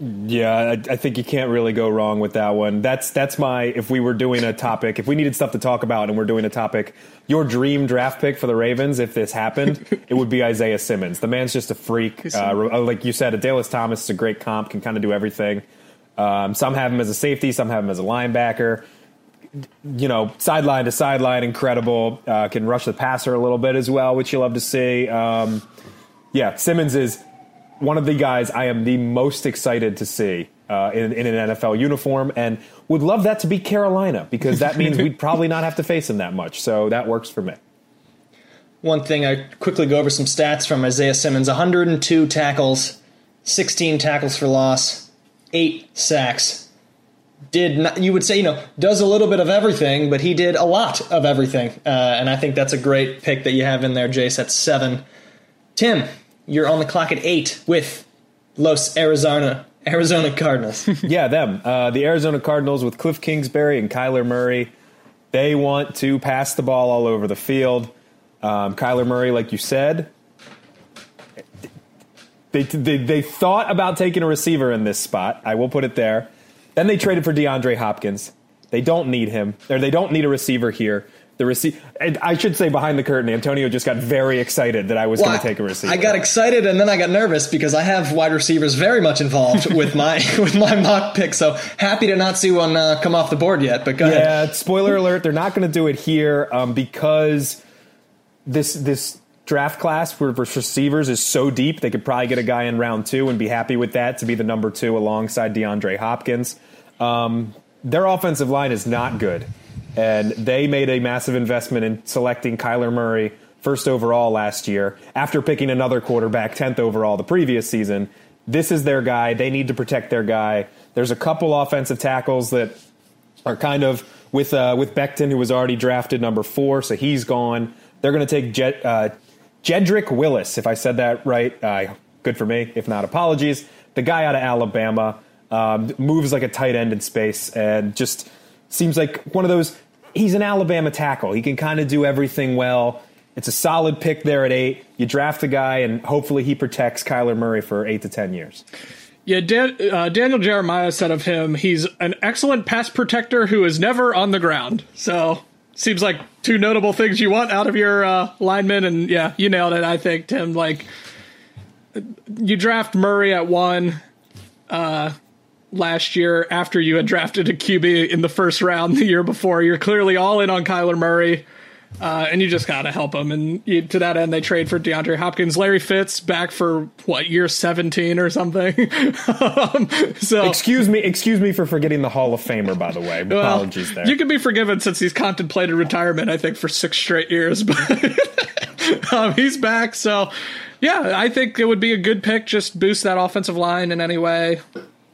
Yeah, I, I, think you can't really go wrong with that one. That's that's my if we were doing a topic, if we needed stuff to talk about and we're doing a topic, your dream draft pick for the Ravens, if this happened, it would be Isaiah Simmons. The man's just a freak. Uh, like you said, Adalius Thomas is a great comp, can kind of do everything. Um, some have him as a safety, some have him as a linebacker. You know, sideline to sideline, incredible. Uh, can rush the passer a little bit as well, which you love to see. Um, yeah, Simmons is one of the guys I am the most excited to see uh, in, in, an NFL uniform, and would love that to be Carolina because that means we'd [LAUGHS] probably not have to face him that much. So that works for me. One thing I quickly go over some stats from Isaiah Simmons: 102 tackles, 16 tackles for loss, eight sacks. Did not, you would say you know does a little bit of everything, but he did a lot of everything, uh, and I think that's a great pick that you have in there, Jace. At seven, Tim, you're on the clock at eight with Los Arizona Arizona Cardinals. [LAUGHS] yeah, them. Uh, the Arizona Cardinals with Cliff Kingsbury and Kyler Murray. They want to pass the ball all over the field. Um, Kyler Murray, like you said, they, they, they thought about taking a receiver in this spot. I will put it there. Then they traded for DeAndre Hopkins. They don't need him, or they don't need a receiver here the receiver. I should say behind the curtain, Antonio just got very excited that I was well, going to take a receiver. I got excited and then I got nervous because I have wide receivers very much involved [LAUGHS] with my with my mock pick. So happy to not see one uh, come off the board yet. But go yeah, ahead. spoiler alert: they're not going to do it here um, because this this draft class for, for receivers is so deep. They could probably get a guy in round two and be happy with that to be the number two alongside DeAndre Hopkins. Um, their offensive line is not good and they made a massive investment in selecting Kyler Murray first overall last year after picking another quarterback 10th overall the previous season. This is their guy. They need to protect their guy. There's a couple offensive tackles that are kind of with uh, with Becton, who was already drafted number four, so he's gone. They're going to take uh, Jedrick Willis, if I said that right. Uh, good for me. If not, apologies. The guy out of Alabama um, moves like a tight end in space and just seems like one of those. He's an Alabama tackle. He can kind of do everything well. It's a solid pick there at eight. You draft a guy, and hopefully he protects Kyler Murray for eight to ten years. Yeah, Dan, uh, Daniel Jeremiah said of him, he's an excellent pass protector who is never on the ground. So seems like two notable things you want out of your uh, lineman. And yeah, you nailed it. I think Tim. Like you draft Murray at one. Uh, last year after you had drafted a QB in the first round the year before. You're clearly all in on Kyler Murray. Uh, and you just got to help him. And you, to that end, they trade for DeAndre Hopkins. Larry Fitz back for what year seventeen or something. [LAUGHS] um, so excuse me, excuse me for forgetting the Hall of Famer. By the way, apologies there. You can be forgiven since he's contemplated retirement. I think for six straight years, [LAUGHS] but um, he's back. So yeah, I think it would be a good pick. Just boost that offensive line in any way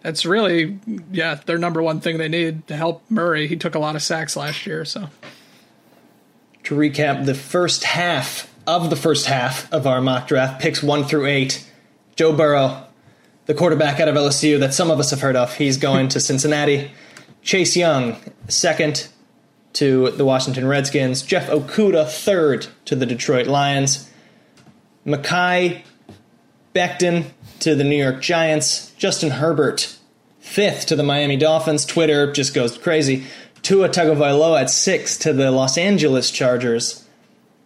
that's really yeah their number one thing they need to help Murray. He took a lot of sacks last year, so. to recap the first half of the first half of our mock draft, picks one through eight. Joe Burrow, the quarterback out of LSU that some of us have heard of, he's going to Cincinnati. Chase Young, second to the Washington Redskins. Jeff Okudah, third to the Detroit Lions. Mekhi Becton to the New York Giants. Justin Herbert, fifth to the Miami Dolphins. Twitter just goes crazy. Tua Tagovailoa at six to the Los Angeles Chargers.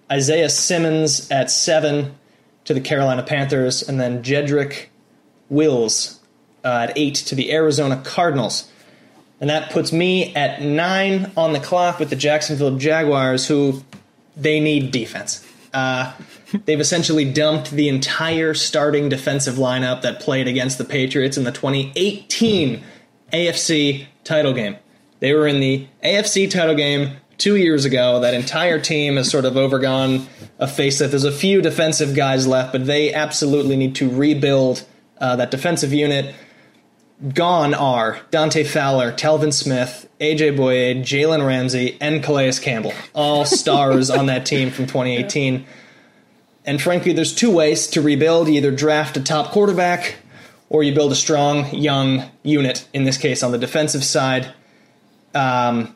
Isaiah Simmons at seven to the Carolina Panthers, and then Jedrick Wills uh, at eight to the Arizona Cardinals. And that puts me at nine on the clock with the Jacksonville Jaguars, who they need defense. Uh, they've essentially dumped the entire starting defensive lineup that played against the Patriots in the 2018 AFC title game. They were in the AFC title game two years ago. That entire team has sort of overgone a facelift. There's a few defensive guys left, but they absolutely need to rebuild uh, that defensive unit. Gone are Dante Fowler, Telvin Smith, AJ Bouye, Jalen Ramsey, and Calais Campbell, all stars on that team from 2018. And frankly, there's two ways to rebuild: you either draft a top quarterback, or you build a strong young unit. In this case, on the defensive side, um,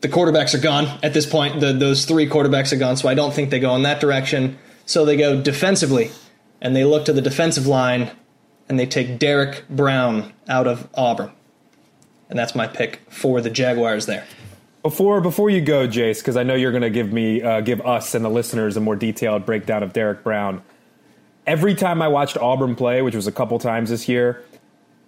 the quarterbacks are gone at this point. The, those three quarterbacks are gone, so I don't think they go in that direction. So they go defensively, and they look to the defensive line and they take Derrick Brown out of Auburn. And that's my pick for the Jaguars there. Before before you go, Jace, because I know you're going to give me uh, give us and the listeners a more detailed breakdown of Derrick Brown. Every time I watched Auburn play, which was a couple times this year,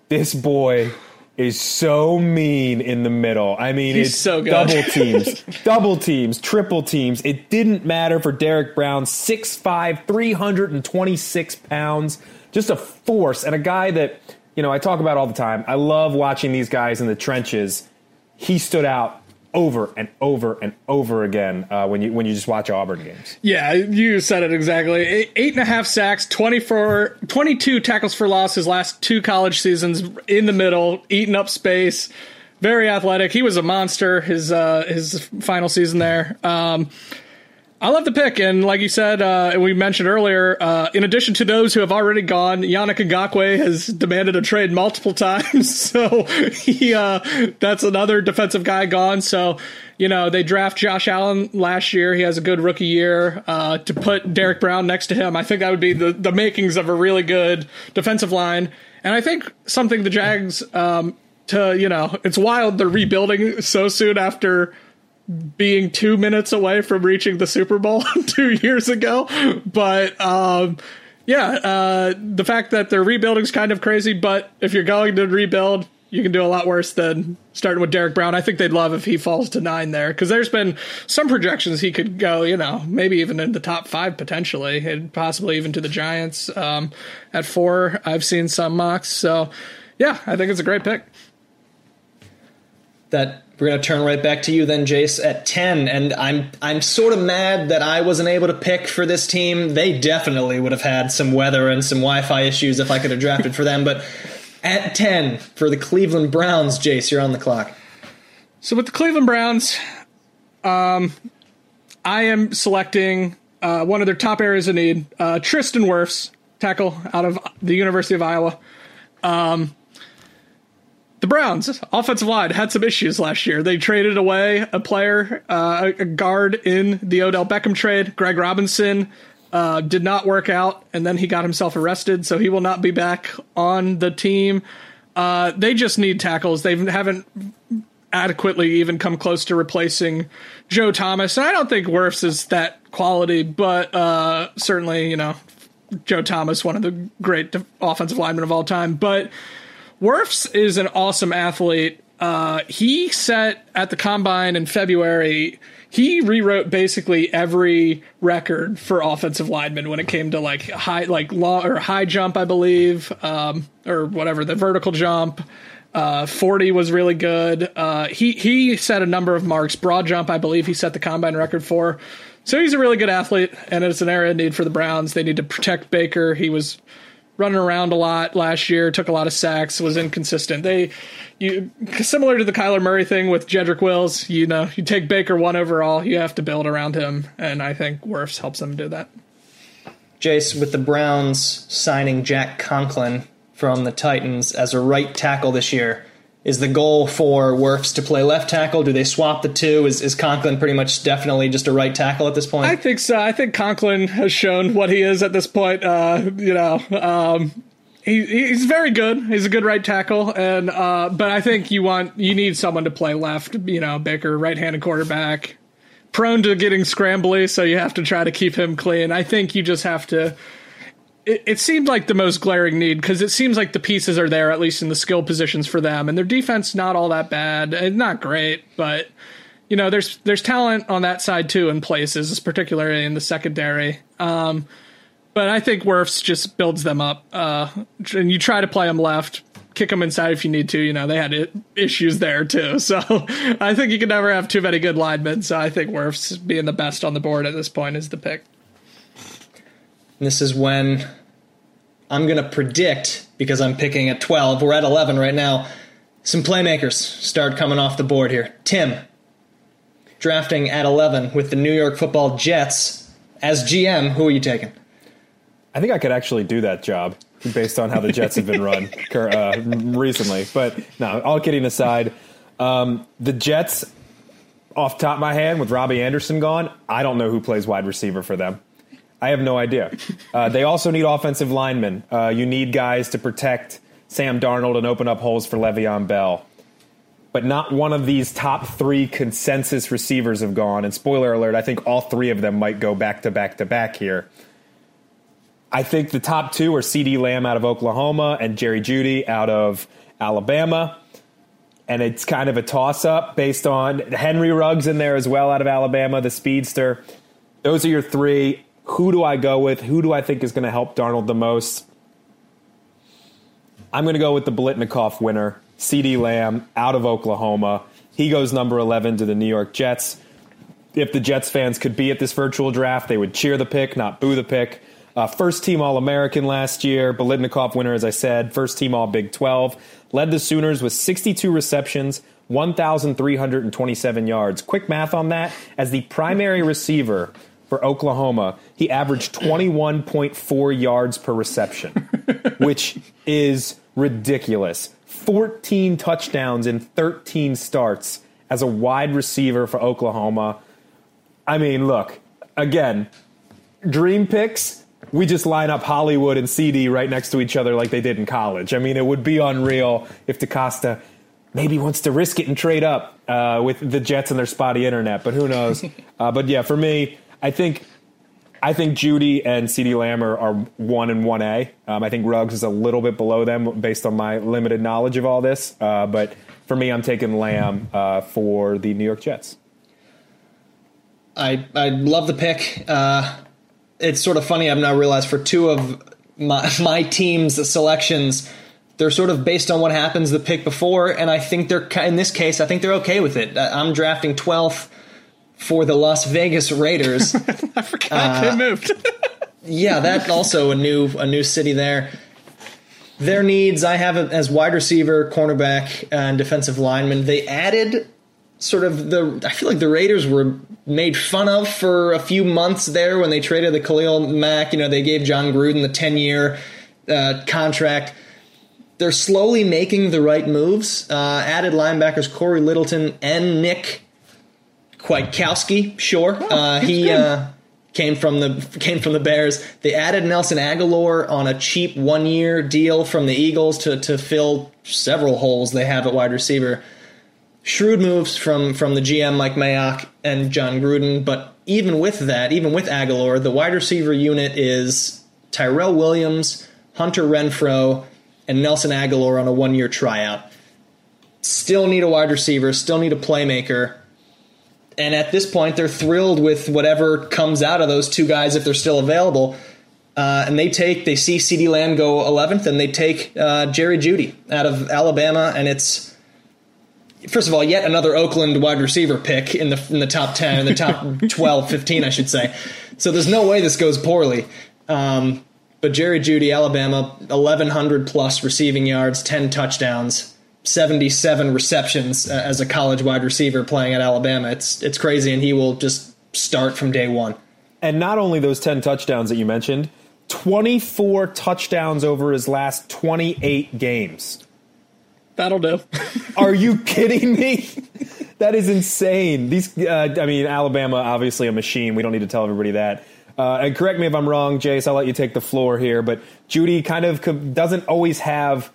this boy is so mean in the middle. I mean, He's it's so good. double [LAUGHS] teams, double teams, triple teams. It didn't matter for Derrick Brown, 6'5", 326 pounds just a force and a guy that you know I talk about all the time. I love watching these guys in the trenches. He stood out over and over and over again uh, when you when you just watch Auburn games. Yeah, you said it exactly. Eight, eight and a half sacks, 24, 22 tackles for loss his last two college seasons in the middle, eating up space. Very athletic. He was a monster his uh, his final season there. Um, I love the pick, and like you said, uh, we mentioned earlier, uh, in addition to those who have already gone, Yannick Ngakoue has demanded a trade multiple [LAUGHS] times. So he, uh, that's another defensive guy gone. So you know they draft Josh Allen last year; he has a good rookie year. Uh, to put Derrick Brown next to him, I think that would be the the makings of a really good defensive line. And I think something the Jags, um, to you know, it's wild they're rebuilding so soon after being two minutes away from reaching the Super Bowl [LAUGHS] two years ago. But um, yeah, uh, the fact that they're rebuilding is kind of crazy. But if you're going to rebuild, you can do a lot worse than starting with Derrick Brown. I think they'd love if he falls to nine there because there's been some projections he could go, you know, maybe even in the top five potentially, and possibly even to the Giants um, at four. I've seen some mocks. So yeah, I think it's a great pick. That we're gonna turn right back to you then, Jace, at ten. And I'm I'm sort of mad that I wasn't able to pick for this team. They definitely would have had some weather and some Wi-Fi issues if I could have drafted for them. But at ten for the Cleveland Browns, Jace, you're on the clock. So with the Cleveland Browns, um, I am selecting uh, one of their top areas of need, uh, Tristan Wirfs, tackle out of the University of Iowa. Um, the Browns offensive line had some issues last year. They traded away a player, uh, a guard in the Odell Beckham trade. Greg Robinson uh, did not work out, and then he got himself arrested, so he will not be back on the team. Uh, they just need tackles. They haven't adequately even come close to replacing Joe Thomas. And I don't think Wirfs is that quality, but uh, certainly, you know, Joe Thomas, one of the great offensive linemen of all time. But Wirfs is an awesome athlete. Uh, he set at the combine in February. He rewrote basically every record for offensive linemen when it came to like high, like law or high jump, I believe, um, or whatever the vertical jump. Uh, 40 was really good. Uh, he he set a number of marks. Broad jump, I believe, he set the combine record for. So he's a really good athlete, and it's an area need for the Browns. They need to protect Baker. He was running around a lot last year, took a lot of sacks, was inconsistent. They, you similar to the Kyler Murray thing with Jedrick Wills. You know, you take Baker one overall, you have to build around him, and I think Wirfs helps them do that. Jace, with the Browns signing Jack Conklin from the Titans as a right tackle this year, is the goal for Wirfs to play left tackle? Do they swap the two? Is, is Conklin pretty much definitely just a right tackle at this point? I think so. I think Conklin has shown what he is at this point. Uh, you know, um, he, he's very good. He's a good right tackle, and uh, but I think you want you need someone to play left. You know, Baker, right-handed quarterback, prone to getting scrambly, so you have to try to keep him clean. I think you just have to it, it seemed like the most glaring need because it seems like the pieces are there at least in the skill positions for them, and their defense not all that bad, and not great, but you know there's there's talent on that side too in places, particularly in the secondary. Um, but I think Wirfs just builds them up, uh, and you try to play them left, kick them inside if you need to. You know they had issues there too, [LAUGHS] so I think you can never have too many good linemen. So I think Wirfs being the best on the board at this point is the pick. This is when I'm going to predict, because I'm picking at 12, we're at 11 right now, some playmakers start coming off the board here. Tim, drafting at 11 with the New York football Jets as GM, who are you taking? I think I could actually do that job based on how the Jets have been run [LAUGHS] uh, recently. But no, all kidding aside, um, the Jets, off top of my head, with Robbie Anderson gone, I don't know who plays wide receiver for them. I have no idea. [LAUGHS] Uh, they also need offensive linemen. Uh, you need guys to protect Sam Darnold and open up holes for Le'Veon Bell. But not one of these top three consensus receivers have gone. And spoiler alert, I think all three of them might go back to back to back here. I think the top two are CeeDee Lamb out of Oklahoma and Jerry Jeudy out of Alabama. And it's kind of a toss up based on Henry Ruggs in there as well out of Alabama, the speedster. Those are your three. Who do I go with? Who do I think is going to help Darnold the most? I'm going to go with the Biletnikoff winner, CeeDee Lamb out of Oklahoma. He goes number 11 to the New York Jets. If the Jets fans could be at this virtual draft, they would cheer the pick, not boo the pick. Uh, first team All American last year. Biletnikoff winner, as I said. First team All Big 12. Led the Sooners with 62 receptions, 1,327 yards. Quick math on that. As the primary receiver for Oklahoma, he averaged 21.4 yards per reception, [LAUGHS] which is ridiculous. 14 touchdowns in 13 starts as a wide receiver for Oklahoma. I mean, look, again, dream picks, we just line up Hollywood and CeeDee right next to each other like they did in college. I mean, it would be unreal if DeCosta maybe wants to risk it and trade up uh, with the Jets and their spotty internet, but who knows? [LAUGHS] uh, but yeah, for me, I think I think Jeudy and CeeDee Lamb are, are one and one A. Um, I think Ruggs is a little bit below them based on my limited knowledge of all this. Uh, but for me, I'm taking Lamb uh, for the New York Jets. I I love the pick. Uh, it's sort of funny. I've now realized for two of my [LAUGHS] my team's selections, they're sort of based on what happens the pick before, and I think they're in this case. I think they're okay with it. I'm drafting 12th for the Las Vegas Raiders. [LAUGHS] I forgot uh, they moved. [LAUGHS] yeah, that also a new a new city there. Their needs I have as wide receiver, cornerback, and defensive lineman. They added sort of the. I feel like the Raiders were made fun of for a few months there when they traded the Khalil Mack. You know, they gave Jon Gruden the ten year uh, contract. They're slowly making the right moves. Uh, added linebackers Cory Littleton and Nick Kwiatkowski, sure. Oh, uh, he uh, came from the came from the Bears. They added Nelson Agholor on a cheap one year deal from the Eagles to to fill several holes they have at wide receiver. Shrewd moves from from the GM Mike Mayock and Jon Gruden, but even with that, even with Agholor, the wide receiver unit is Tyrell Williams, Hunter Renfrow, and Nelson Agholor on a one year tryout. Still need a wide receiver, still need a playmaker and at this point, they're thrilled with whatever comes out of those two guys if they're still available. Uh, and they take they see CeeDee Lamb go 11th, and they take uh, Jerry Jeudy out of Alabama, and it's first of all yet another Oakland wide receiver pick in the in the top 10 in the top [LAUGHS] 12 15 I should say. So there's no way this goes poorly. Um, But Jerry Jeudy, Alabama, 1,100 plus receiving yards, 10 touchdowns, 77 receptions uh, as a college wide receiver playing at Alabama. It's it's crazy, and he will just start from day one. And not only those 10 touchdowns that you mentioned, 24 touchdowns over his last 28 games. That'll do. [LAUGHS] Are you kidding me? that is insane. These, uh, I mean, Alabama obviously a machine. We don't need to tell everybody that. Uh, and correct me if I'm wrong, Jace. I'll let you take the floor here. But Jeudy kind of doesn't always have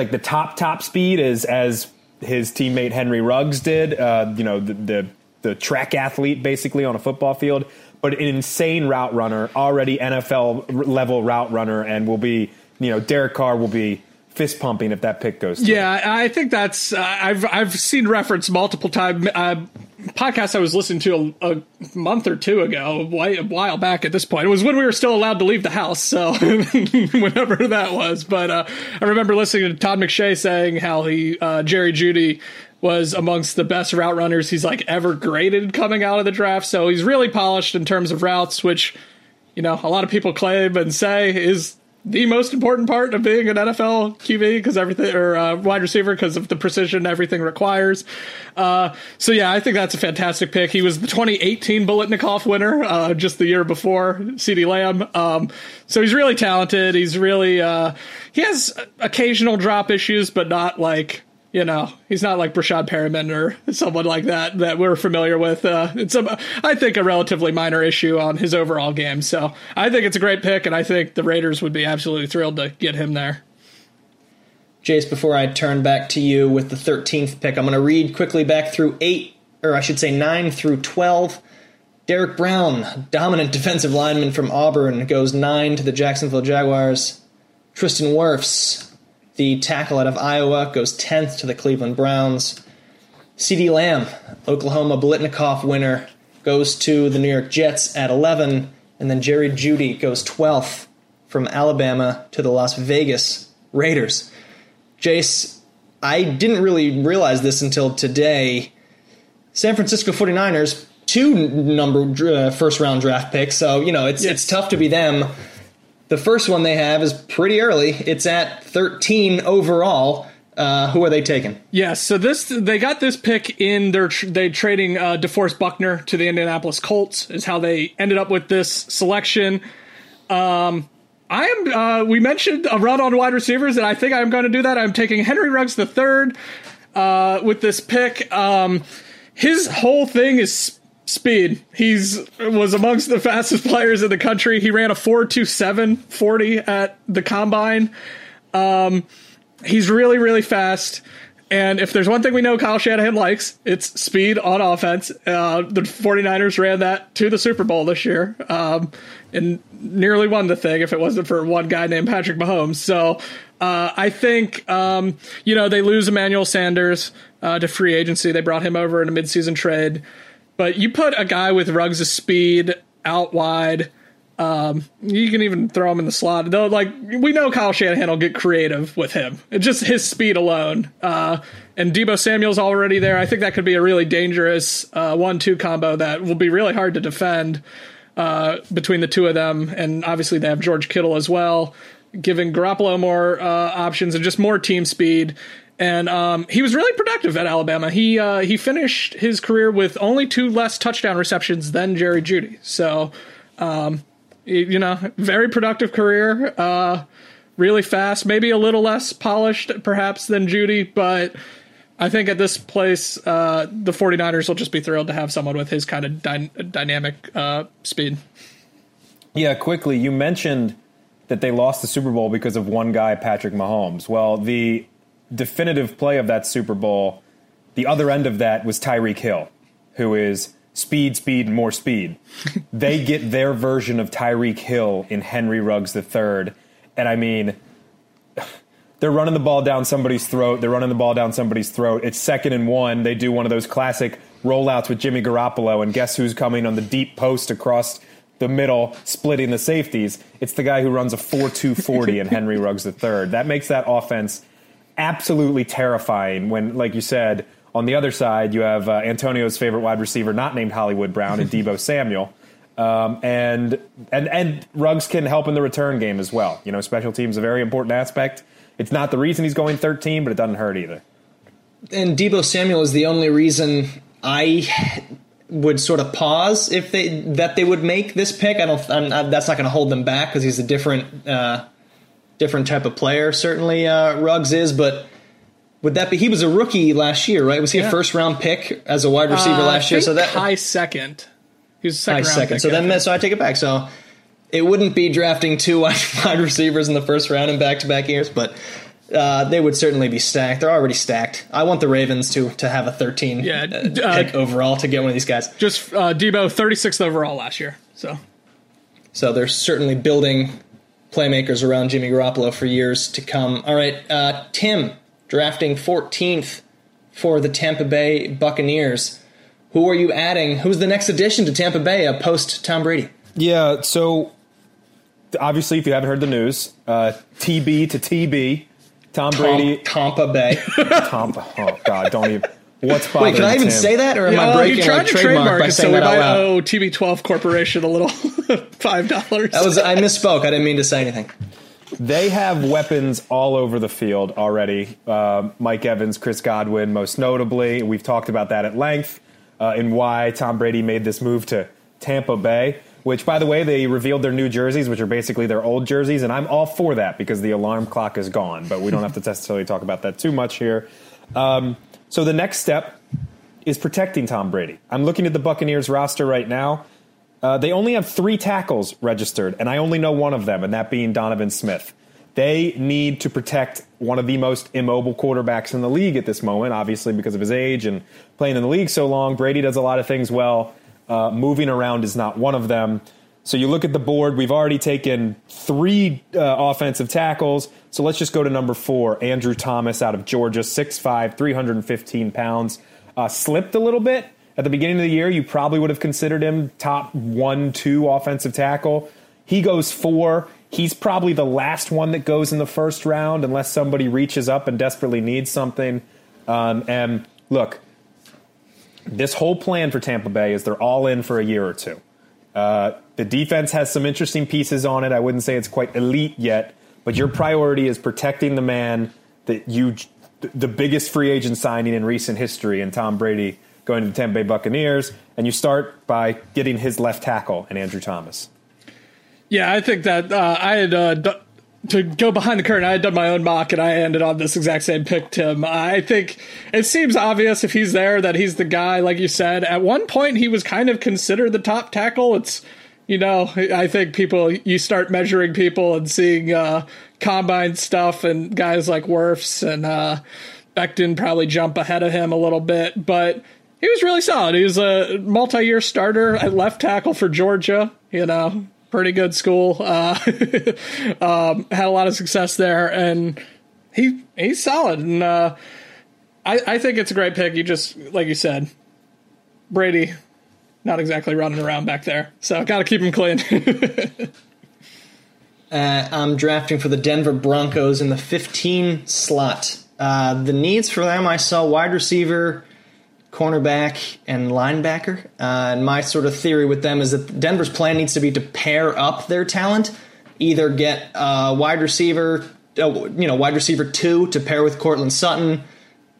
like the top top speed as as his teammate Henry Ruggs did. Uh, you know, the, the the track athlete basically on a football field, but an insane route runner, already NFL level route runner, and will be you know Derek Carr will be fist pumping if that pick goes. Yeah, I think that's uh, I've I've seen reference multiple times. Uh, podcast I was listening to a, a, month or two ago, a while back at this point. It was when we were still allowed to leave the house, so [LAUGHS] whenever that was. But uh, I remember listening to Todd McShay saying how he uh, Jerry Jeudy was amongst the best route runners he's like ever graded coming out of the draft. So he's really polished in terms of routes, which you know a lot of people claim and say is the most important part of being an NFL QB because everything or uh, wide receiver because of the precision everything requires. Uh, so yeah, I think that's a fantastic pick. He was the 2018 Biletnikoff winner uh, just the year before CeeDee Lamb. Um, so he's really talented. He's really uh, he has occasional drop issues, but not like you know, he's not like Breshad Perriman or someone like that that we're familiar with. Uh, it's a, I think a relatively minor issue on his overall game. So I think it's a great pick, and I think the Raiders would be absolutely thrilled to get him there. Jace, before I turn back to you with the 13th pick, I'm going to read quickly back through eight, or I should say nine through 12. Derrick Brown, dominant [LAUGHS] defensive lineman from Auburn, goes nine to the Jacksonville Jaguars. Tristan Wirfs, the tackle out of Iowa goes 10th to the Cleveland Browns. CeeDee Lamb, Oklahoma Biletnikoff winner, goes to the New York Jets at 11. And then Jerry Jeudy goes 12th from Alabama to the Las Vegas Raiders. Jace, I didn't really realize this until today. San Francisco 49ers, two number uh, first round draft picks, so you know it's yes. it's tough to be them. The first one they have is pretty early. It's at 13 overall. Uh, who are they taking? Yes, yeah, so this they got this pick in their they trading uh, DeForest Buckner to the Indianapolis Colts is how they ended up with this selection. Um, I am. Uh, we mentioned a run on wide receivers, and I think I'm going to do that. I'm taking Henry Ruggs the third uh, with this pick. Um, his whole thing is speed. He's was amongst the fastest players in the country. He ran a 4.27 40 at the combine. Um, he's really really fast. And if there's one thing we know Kyle Shanahan likes, it's speed on offense. Uh, the 49ers ran that to the Super Bowl this year um, and nearly won the thing if it wasn't for one guy named Patrick Mahomes. So uh, I think, um, you know, they lose Emmanuel Sanders uh, to free agency. They brought him over in a midseason trade. But you put a guy with Ruggs' speed out wide. Um, you can even throw him in the slot. Though, like we know, Kyle Shanahan will get creative with him. It's just his speed alone. Uh, and Deebo Samuel's already there. I think that could be a really dangerous uh, one-two combo that will be really hard to defend uh, between the two of them. And obviously, they have George Kittle as well, giving Garoppolo more uh, options and just more team speed and um, he was really productive at Alabama. He uh, he finished his career with only two less touchdown receptions than Jerry Jeudy. So, um, you know, very productive career. Uh, really fast, maybe a little less polished, perhaps, than Jeudy, but I think at this place, uh, the 49ers will just be thrilled to have someone with his kind of dy- dynamic uh, speed. Yeah, quickly, you mentioned that they lost the Super Bowl because of one guy, Patrick Mahomes. Well, the definitive play of that Super Bowl, the other end of that was Tyreek Hill, who is speed, speed, and more speed. [LAUGHS] they get their version of Tyreek Hill in Henry Ruggs III. And I mean, [SIGHS] they're running the ball down somebody's throat. They're running the ball down somebody's throat. It's second and one. They do one of those classic rollouts with Jimmy Garoppolo, and guess who's coming on the deep post across the middle, splitting the safeties? It's the guy who runs a 4 2 40 in Henry Ruggs III. That makes that offense absolutely terrifying when, like you said, on the other side, you have uh, Antonio's favorite wide receiver, not named Hollywood Brown, and Deebo [LAUGHS] Samuel. Um, and and and Ruggs can help in the return game as well. You know, special teams are a very important aspect. It's not the reason he's going 13, but it doesn't hurt either. And Deebo Samuel is the only reason I would sort of pause if they that they would make this pick. I don't. I'm, I, that's not going to hold them back because he's a different uh, different type of player. Certainly, uh, Ruggs is, but. Would that be? He was a rookie last year, right? Was he Yeah. a first round pick as a wide receiver Uh, last year? So that high second. He was a second high round second. pick, So I then, so I take it back. So it wouldn't be drafting two [LAUGHS] wide wide receivers in the first round in back to back years, but uh, they would certainly be stacked. They're already stacked. I want the Ravens to to have a 13 Yeah, uh, uh, pick overall to get one of these guys. just uh, Deebo 36th overall last year. So So they're certainly building playmakers around Jimmy Garoppolo for years to come. All right, uh, Tim drafting 14th for the Tampa Bay Buccaneers. Who are you adding? Who's the next addition to Tampa Bay uh, post Tom Brady? Yeah, so obviously, if you haven't heard the news, uh, TB to TB, Tom Brady. Tom, Tampa Bay. [LAUGHS] Tampa. oh God, don't even. What's bothering Wait, can I even Tim? say that, or am yeah, I well, breaking he tried like to trademark, trademark by it, so saying that out loud? owe TB12 Corporation a little [LAUGHS] five dollars. That was I misspoke. I didn't mean to say anything. They have weapons all over the field already. Uh, Mike Evans, Chris Godwin, most notably. We've talked about that at length uh, and why Tom Brady made this move to Tampa Bay. Which, by the way, they revealed their new jerseys, which are basically their old jerseys, and I'm all for that because the alarm clock is gone. But we don't have to [LAUGHS] necessarily talk about that too much here. Um, so the next step is protecting Tom Brady. I'm looking at the Buccaneers roster right now. Uh, they only have three tackles registered, and I only know one of them, and that being Donovan Smith. They need to protect one of the most immobile quarterbacks in the league at this moment, obviously because of his age and playing in the league so long. Brady does a lot of things well. Uh, moving around is not one of them. So you look at the board, we've already taken three uh, offensive tackles. So let's just go to number four Andrew Thomas out of Georgia, 6'5, 315 pounds. Uh, slipped a little bit. At the beginning of the year, you probably would have considered him top one, two offensive tackle. He goes four. He's probably the last one that goes in the first round unless somebody reaches up and desperately needs something. Um, and look, this whole plan for Tampa Bay is they're all in for a year or two. Uh, the defense has some interesting pieces on it. I wouldn't say it's quite elite yet, but your priority is protecting the man that you, the biggest free agent signing in recent history, and Tom Brady going to the Tampa Bay Buccaneers, and you start by getting his left tackle and Andrew Thomas. Yeah, I think that uh, I had uh, d- to go behind the curtain. I had done my own mock, and I ended on this exact same pick. Tim, I think it seems obvious if he's there that he's the guy. Like you said, at one point he was kind of considered the top tackle. It's you know, I think people you start measuring people and seeing uh, combine stuff, and guys like Wirfs and uh, Becton probably jump ahead of him a little bit, but. He was really solid. He was a multi-year starter at left tackle for Georgia. You know, pretty good school. Uh, [LAUGHS] um, had a lot of success there, and he he's solid. And uh, I I think it's a great pick. You just like you said, Brady, not exactly running around back there, so got to keep him clean. [LAUGHS] Uh, I'm drafting for the Denver Broncos in the 15 slot. Uh, the needs for them, I saw wide receiver, cornerback, and linebacker. Uh, and my sort of theory with them is that Denver's plan needs to be to pair up their talent, either get a wide receiver, uh, you know, wide receiver two to pair with Courtland Sutton,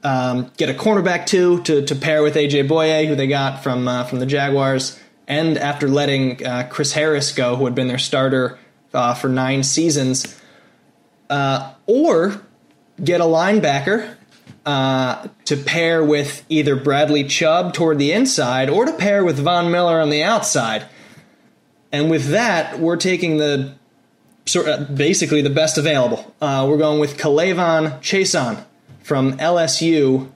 um, get a cornerback too to, to pair with AJ Bouye, who they got from uh, from the Jaguars, and after letting uh, Chris Harris go, who had been their starter uh, for nine seasons, uh, or get a linebacker uh, to pair with either Bradley Chubb toward the inside or to pair with Von Miller on the outside. And with that, we're taking the sort of basically the best available. Uh, we're going with K'Lavon Chaisson from LSU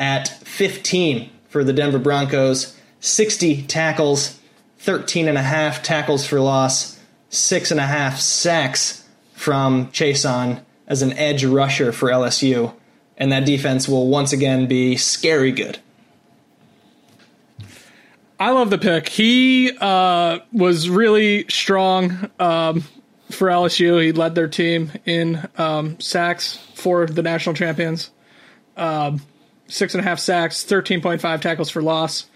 at 15 for the Denver Broncos. 60 tackles, 13 and a half tackles for loss, six and a half sacks from Chaisson as an edge rusher for LSU. And that defense will once again be scary good. I love the pick. He uh, was really strong um, for LSU. He led their team in um, sacks for the national champions. Um, six and a half sacks, thirteen point five tackles for loss.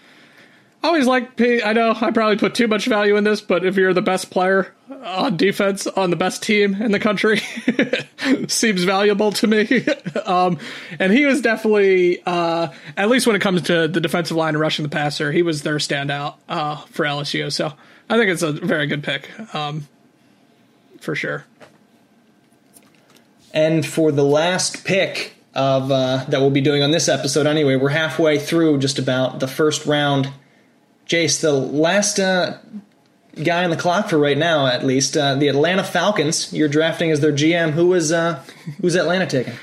I always like I know I probably put too much value in this, but if you're the best player on defense on the best team in the country, [LAUGHS] seems valuable to me. [LAUGHS] um, and he was definitely, uh, at least when it comes to the defensive line and rushing the passer, he was their standout uh, for LSU. So I think it's a very good pick, um, for sure. And for the last pick of uh, that we'll be doing on this episode, anyway, we're halfway through just about the first round Jace, the last uh, guy on the clock for right now, at least, uh, the Atlanta Falcons. You're drafting as their GM. Who was uh, who's Atlanta taking?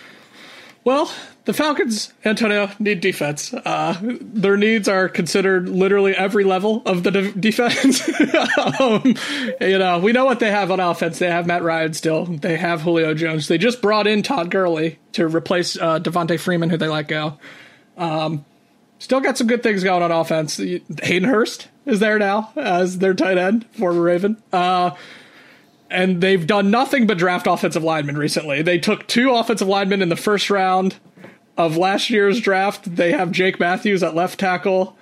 Well, the Falcons, Antonio, need defense. Uh, their needs are considered literally every level of the de- defense. [LAUGHS] um, you know, we know what they have on offense. They have Matt Ryan still. They have Julio Jones. They just brought in Todd Gurley to replace uh, Devonta Freeman, who they let go. Um, Still got some good things going on offense. Hayden Hurst is there now as their tight end, former Raven. Uh, and they've done nothing but draft offensive linemen recently. They took two offensive linemen in the first round of last year's draft. They have Jake Matthews at left tackle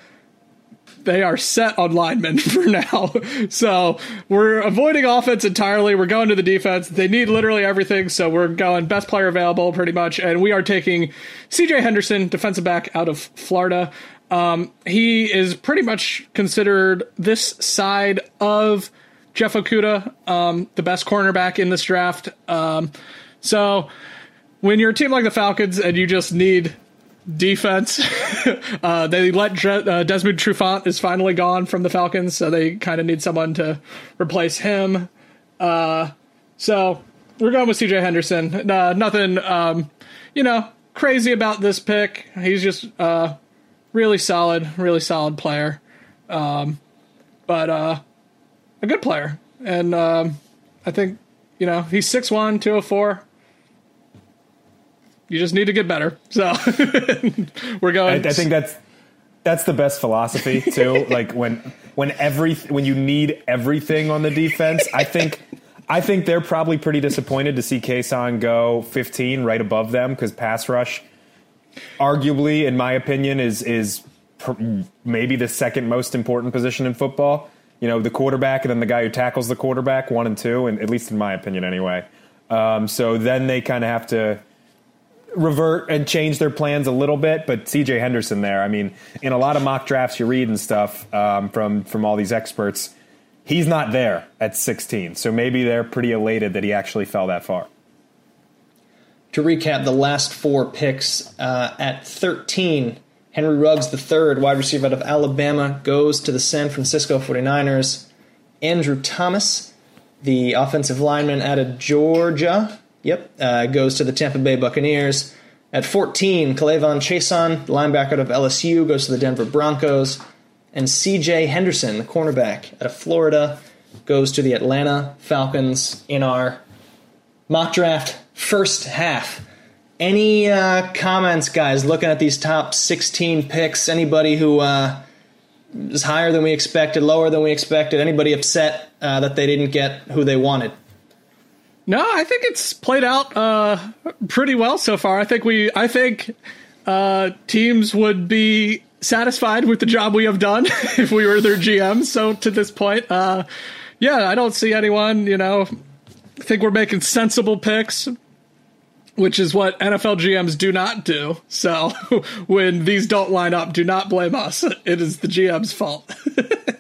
they are set on linemen [LAUGHS] for now. so we're avoiding offense entirely. We're going to the defense. They need literally everything. So we're going best player available pretty much. And we are taking CJ Henderson, defensive back out of Florida. Um, he is pretty much considered this side of Jeff Okudah, um, the best cornerback in this draft. Um, so when you're a team like the Falcons and you just need defense. [LAUGHS] uh, they let uh, Desmond Trufant is finally gone from the Falcons, so they kind of need someone to replace him. Uh, so we're going with CJ Henderson. Uh, nothing, um, you know, crazy about this pick. He's just uh, really solid, really solid player. Um, but uh, a good player. And um, I think, you know, he's 6'1, 204 you just need to get better. So [LAUGHS] we're going. I, I, think that's that's the best philosophy [LAUGHS] too. like when when every when you need everything on the defense, I think I think they're probably pretty disappointed to see Chaisson go 15 right above them because pass rush, arguably, in my opinion, is is maybe the second most important position in football. You know, the quarterback and then the guy who tackles the quarterback, one and two, and at least in my opinion, anyway. Um, so then they kind of have to revert and change their plans a little bit, but CJ Henderson there, I mean, in a lot of mock drafts you read and stuff um, from from all these experts, he's not there at 16. So maybe they're pretty elated that he actually fell that far. To recap the last four picks uh, at 13, Henry Ruggs the third wide receiver out of Alabama, goes to the San Francisco 49ers. Andrew Thomas, the offensive lineman out of Georgia, Yep, uh, goes to the Tampa Bay Buccaneers. At 14, K'Lavon Chaisson, linebacker out of LSU, goes to the Denver Broncos. And CJ Henderson, the cornerback out of Florida, goes to the Atlanta Falcons in our mock draft first half. Any uh, comments, guys, looking at these top 16 picks? Anybody who uh, is higher than we expected, lower than we expected? Anybody upset uh, that they didn't get who they wanted? No, I think it's played out uh, pretty well so far. I think we, I think uh, teams would be satisfied with the job we have done [LAUGHS] if we were their GM. So to this point, uh, yeah, I don't see anyone. You know, I think we're making sensible picks, which is what NFL GMs do not do. So [LAUGHS] when these don't line up, do not blame us. It is the GM's fault. [LAUGHS]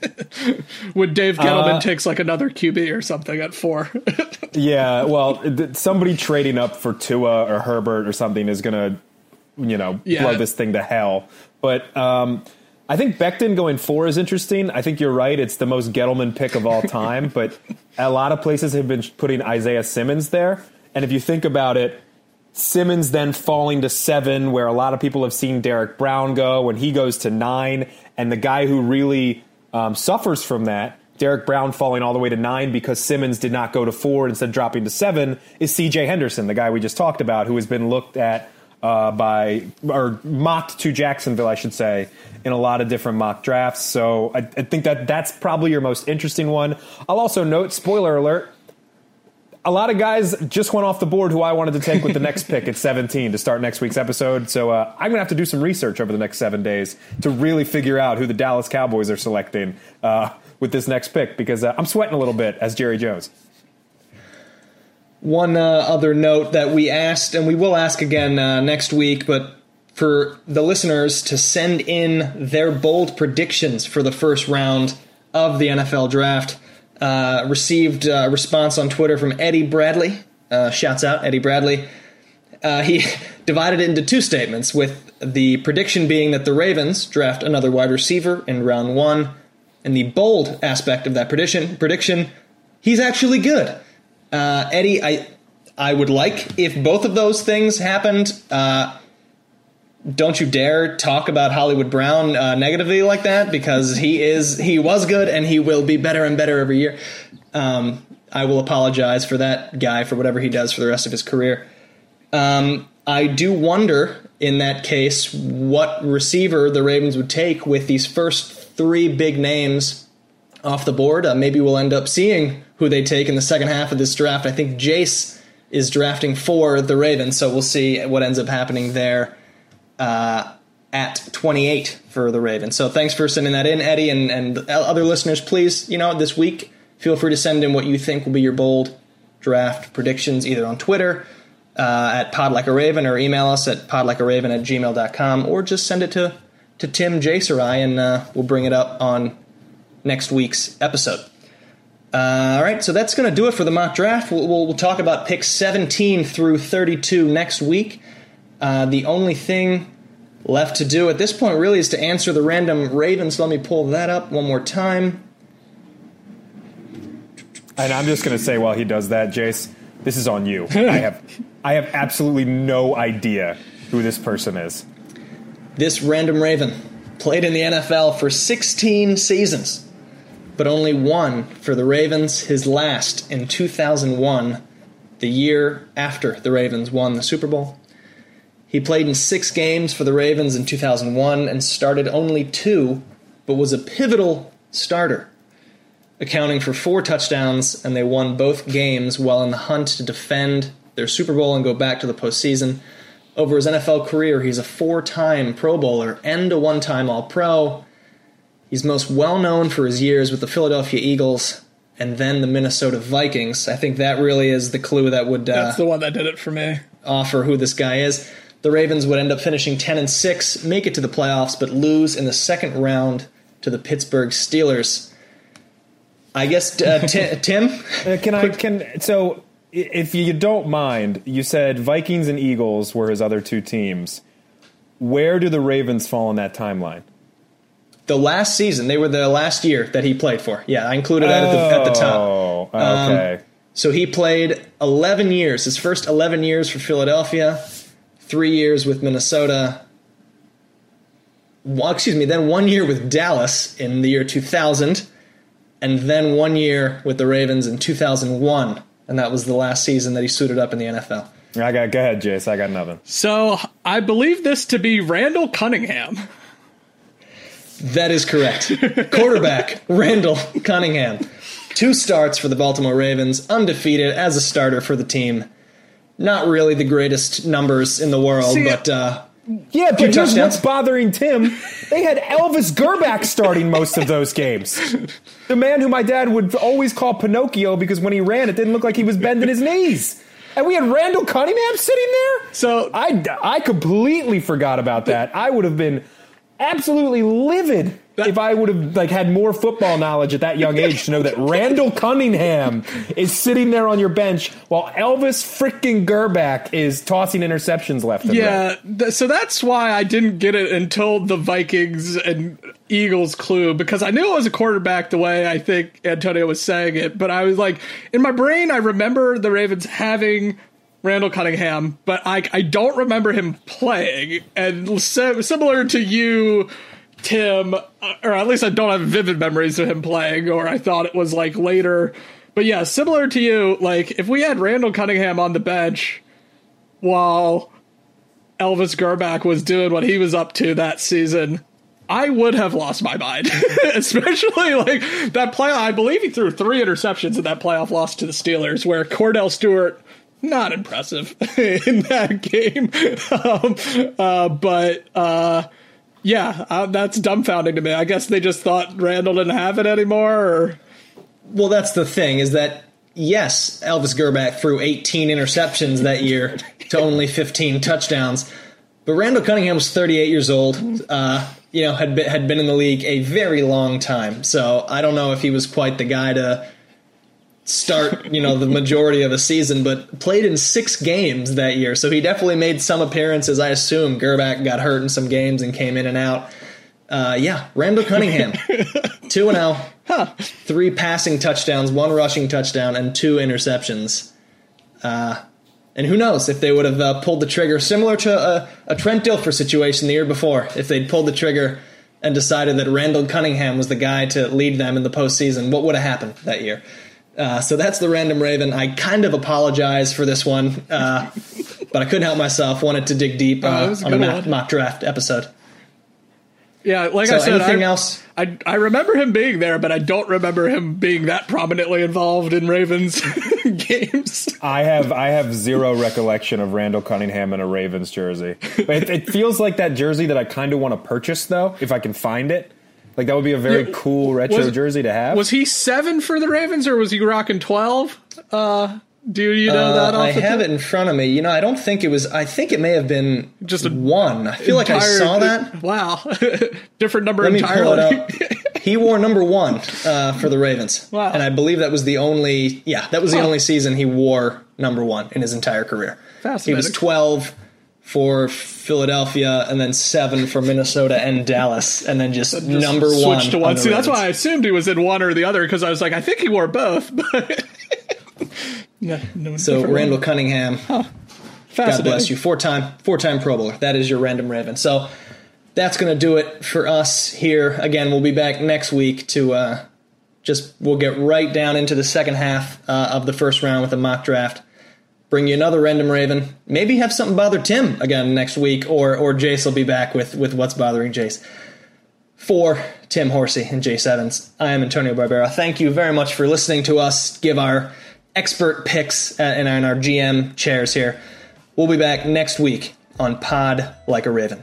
[LAUGHS] when Dave Gettleman uh, takes like another QB or something at four. [LAUGHS] yeah, well, somebody trading up for Tua or Herbert or something is going to, you know, yeah. blow this thing to hell. But um, I think Becton going four is interesting. I think you're right. It's the most Gettleman pick of all time. but [LAUGHS] a lot of places have been putting Isaiah Simmons there. And if you think about it, Simmons then falling to seven, where a lot of people have seen Derrick Brown go, when he goes to nine, and the guy who really um, suffers from that, Derrick Brown falling all the way to nine because Simmons did not go to four instead dropping to seven, is C.J. Henderson, the guy we just talked about, who has been looked at uh, by or mocked to Jacksonville, I should say, in a lot of different mock drafts. So I, I think that that's probably your most interesting one. I'll also note, spoiler alert, a lot of guys just went off the board who I wanted to take with the next pick at [LAUGHS] 17 to start next week's episode. So uh, I'm going to have to do some research over the next seven days to really figure out who the Dallas Cowboys are selecting uh, with this next pick because uh, I'm sweating a little bit as Jerry Jones. One uh, other note that we asked, and we will ask again uh, next week, but for the listeners to send in their bold predictions for the first round of the NFL draft. Uh, received a response on Twitter from Eddie Bradley. Uh, shouts out, Eddie Bradley. Uh, he [LAUGHS] divided it into two statements, with the prediction being that the Ravens draft another wide receiver in round one, and the bold aspect of that prediction, prediction, he's actually good. Uh, Eddie, I, I would like if both of those things happened. Don't you dare talk about Hollywood Brown uh, negatively like that because he is he was good and he will be better and better every year. Um, I will apologize for that guy for whatever he does for the rest of his career. Um, I do wonder in that case what receiver the Ravens would take with these first three big names off the board. Uh, maybe we'll end up seeing who they take in the second half of this draft. I think Jace is drafting for the Ravens, so we'll see what ends up happening there uh, at 28 for the Ravens. So thanks for sending that in, Eddie, and, and other listeners. Please, you know, this week, feel free to send in what you think will be your bold draft predictions either on Twitter uh, at podlikearaven or email us at podlikearaven at gmail.com or just send it to, to Tim Jacerai and uh, we'll bring it up on next week's episode. Uh, all right, so that's going to do it for the mock draft. We'll, we'll, we'll, talk about picks 17 through 32 next week. Uh, the only thing left to do at this point really is to answer the random Ravens. Let me pull that up one more time. And I'm just going to say while he does that, Jace, this is on you. [LAUGHS] I have, I have absolutely no idea who this person is. This random Raven played in the NFL for 16 seasons, but only one for the Ravens, his last in 2001, the year after the Ravens won the Super Bowl. He played in six games for the Ravens in 2001 and started only two, but was a pivotal starter, accounting for four touchdowns, and they won both games while in the hunt to defend their Super Bowl and go back to the postseason. Over his NFL career, he's a four time Pro Bowler and a one time All Pro. He's most well known for his years with the Philadelphia Eagles and then the Minnesota Vikings. I think that really is the clue that would. Uh, That's the one that did it for me. Offer who this guy is. The Ravens would end up finishing 10 and 6, make it to the playoffs, but lose in the second round to the Pittsburgh Steelers. I guess uh, [LAUGHS] t- Tim, uh, can I can so if you don't mind, you said Vikings and Eagles were his other two teams. Where do the Ravens fall in that timeline? The last season, they were the last year that he played for. Yeah, I included that oh, at, the, at the top. Oh, okay. Um, so he played 11 years, his first 11 years for Philadelphia three years with Minnesota. Well, excuse me, then one year with Dallas in the year 2000, and then one year with the Ravens in 2001, and that was the last season that he suited up in the NFL. I got go ahead, Jace. I got nothing. So I believe this to be Randall Cunningham. That is correct. Quarterback [LAUGHS] Randall Cunningham. Two starts for the Baltimore Ravens, undefeated as a starter for the team not really the greatest numbers in the world, See, but uh, yeah, but here's what's bothering Tim. They had Elvis Grbac starting most of those games. The man who my dad would always call Pinocchio because when he ran, it didn't look like he was bending his knees. And we had Randall Cunningham sitting there. So I, I completely forgot about that. I would have been absolutely livid if I would have like had more football knowledge at that young age to know that [LAUGHS] Randall Cunningham is sitting there on your bench while Elvis freaking Grbac is tossing interceptions left and yeah, right. Th- so that's why I didn't get it until the Vikings and Eagles clue because I knew it was a quarterback the way I think Antonio was saying it, but I was like in my brain I remember the Ravens having Randall Cunningham, but I I don't remember him playing and similar to you Tim, uh, or at least I don't have vivid memories of him playing, or I thought it was like later. But yeah, similar to you, like if we had Randall Cunningham on the bench while Elvis Grbac was doing what he was up to that season, I would have lost my mind, [LAUGHS] especially like that play. I believe he threw three interceptions in that playoff loss to the Steelers, where Kordell Stewart not impressive [LAUGHS] in that game. [LAUGHS] Um, uh, but uh, yeah, uh, that's dumbfounding to me. I guess they just thought Randall didn't have it anymore. Or well, that's the thing is that yes, Elvis Grbac threw 18 interceptions that year to only 15 touchdowns, but Randall Cunningham was 38 years old. Uh, you know, had been, had been in the league a very long time. So I don't know if he was quite the guy to start, you know, the majority of a season, but played in six games that year. So he definitely made some appearances. I assume Grbac got hurt in some games and came in and out. Uh, yeah, Randall Cunningham, [LAUGHS] 2 and 0, huh. three passing touchdowns, one rushing touchdown, and two interceptions. Uh, and who knows if they would have uh, pulled the trigger, similar to a, a Trent Dilfer situation the year before, if they'd pulled the trigger and decided that Randall Cunningham was the guy to lead them in the postseason, what would have happened that year? Uh, so that's the random Raven. I kind of apologize for this one, uh, [LAUGHS] but I couldn't help myself. Wanted to dig deep oh, uh, on a mock, mock, draft episode. Yeah, like so I said, anything I, else? I I remember him being there, but I don't remember him being that prominently involved in Ravens [LAUGHS] games. I have I have zero recollection of Randall Cunningham in a Ravens jersey. But it, it feels like that jersey that I kind of want to purchase though, if I can find it. Like that would be a very yeah, cool retro was, jersey to have. Was he seven for the Ravens, or was he rocking twelve? Uh, do you know uh, that? I have it in front of me. You know, I don't think it was. I think it may have been just a one. I feel entire, like I saw that. Wow, [LAUGHS] different number Let entirely. Me pull it he wore number one uh, for the Ravens. Wow, and I believe that was the only. Yeah, that was the huh. only season he wore number one in his entire career. Fascinating. He was twelve for Philadelphia, and then seven for Minnesota and Dallas, and then just, just number one. Switch to one. See, that's why I assumed he was in one or the other because I was like, I think he wore both. [LAUGHS] no, no so Randall one. Cunningham, huh. God bless you, four time four time Pro Bowler. That is your random Raven. So that's going to do it for us here. Again, we'll be back next week to uh, just we'll get right down into the second half uh, of the first round with a mock draft bring you another random raven. Maybe have something bother Tim again next week, or or Jace will be back with with what's bothering Jace. For Tim Horsey and Jace Evans, I am Antonio Barbera. Thank you very much for listening to us give our expert picks and our GM chairs here. We'll be back next week on Pod Like a Raven.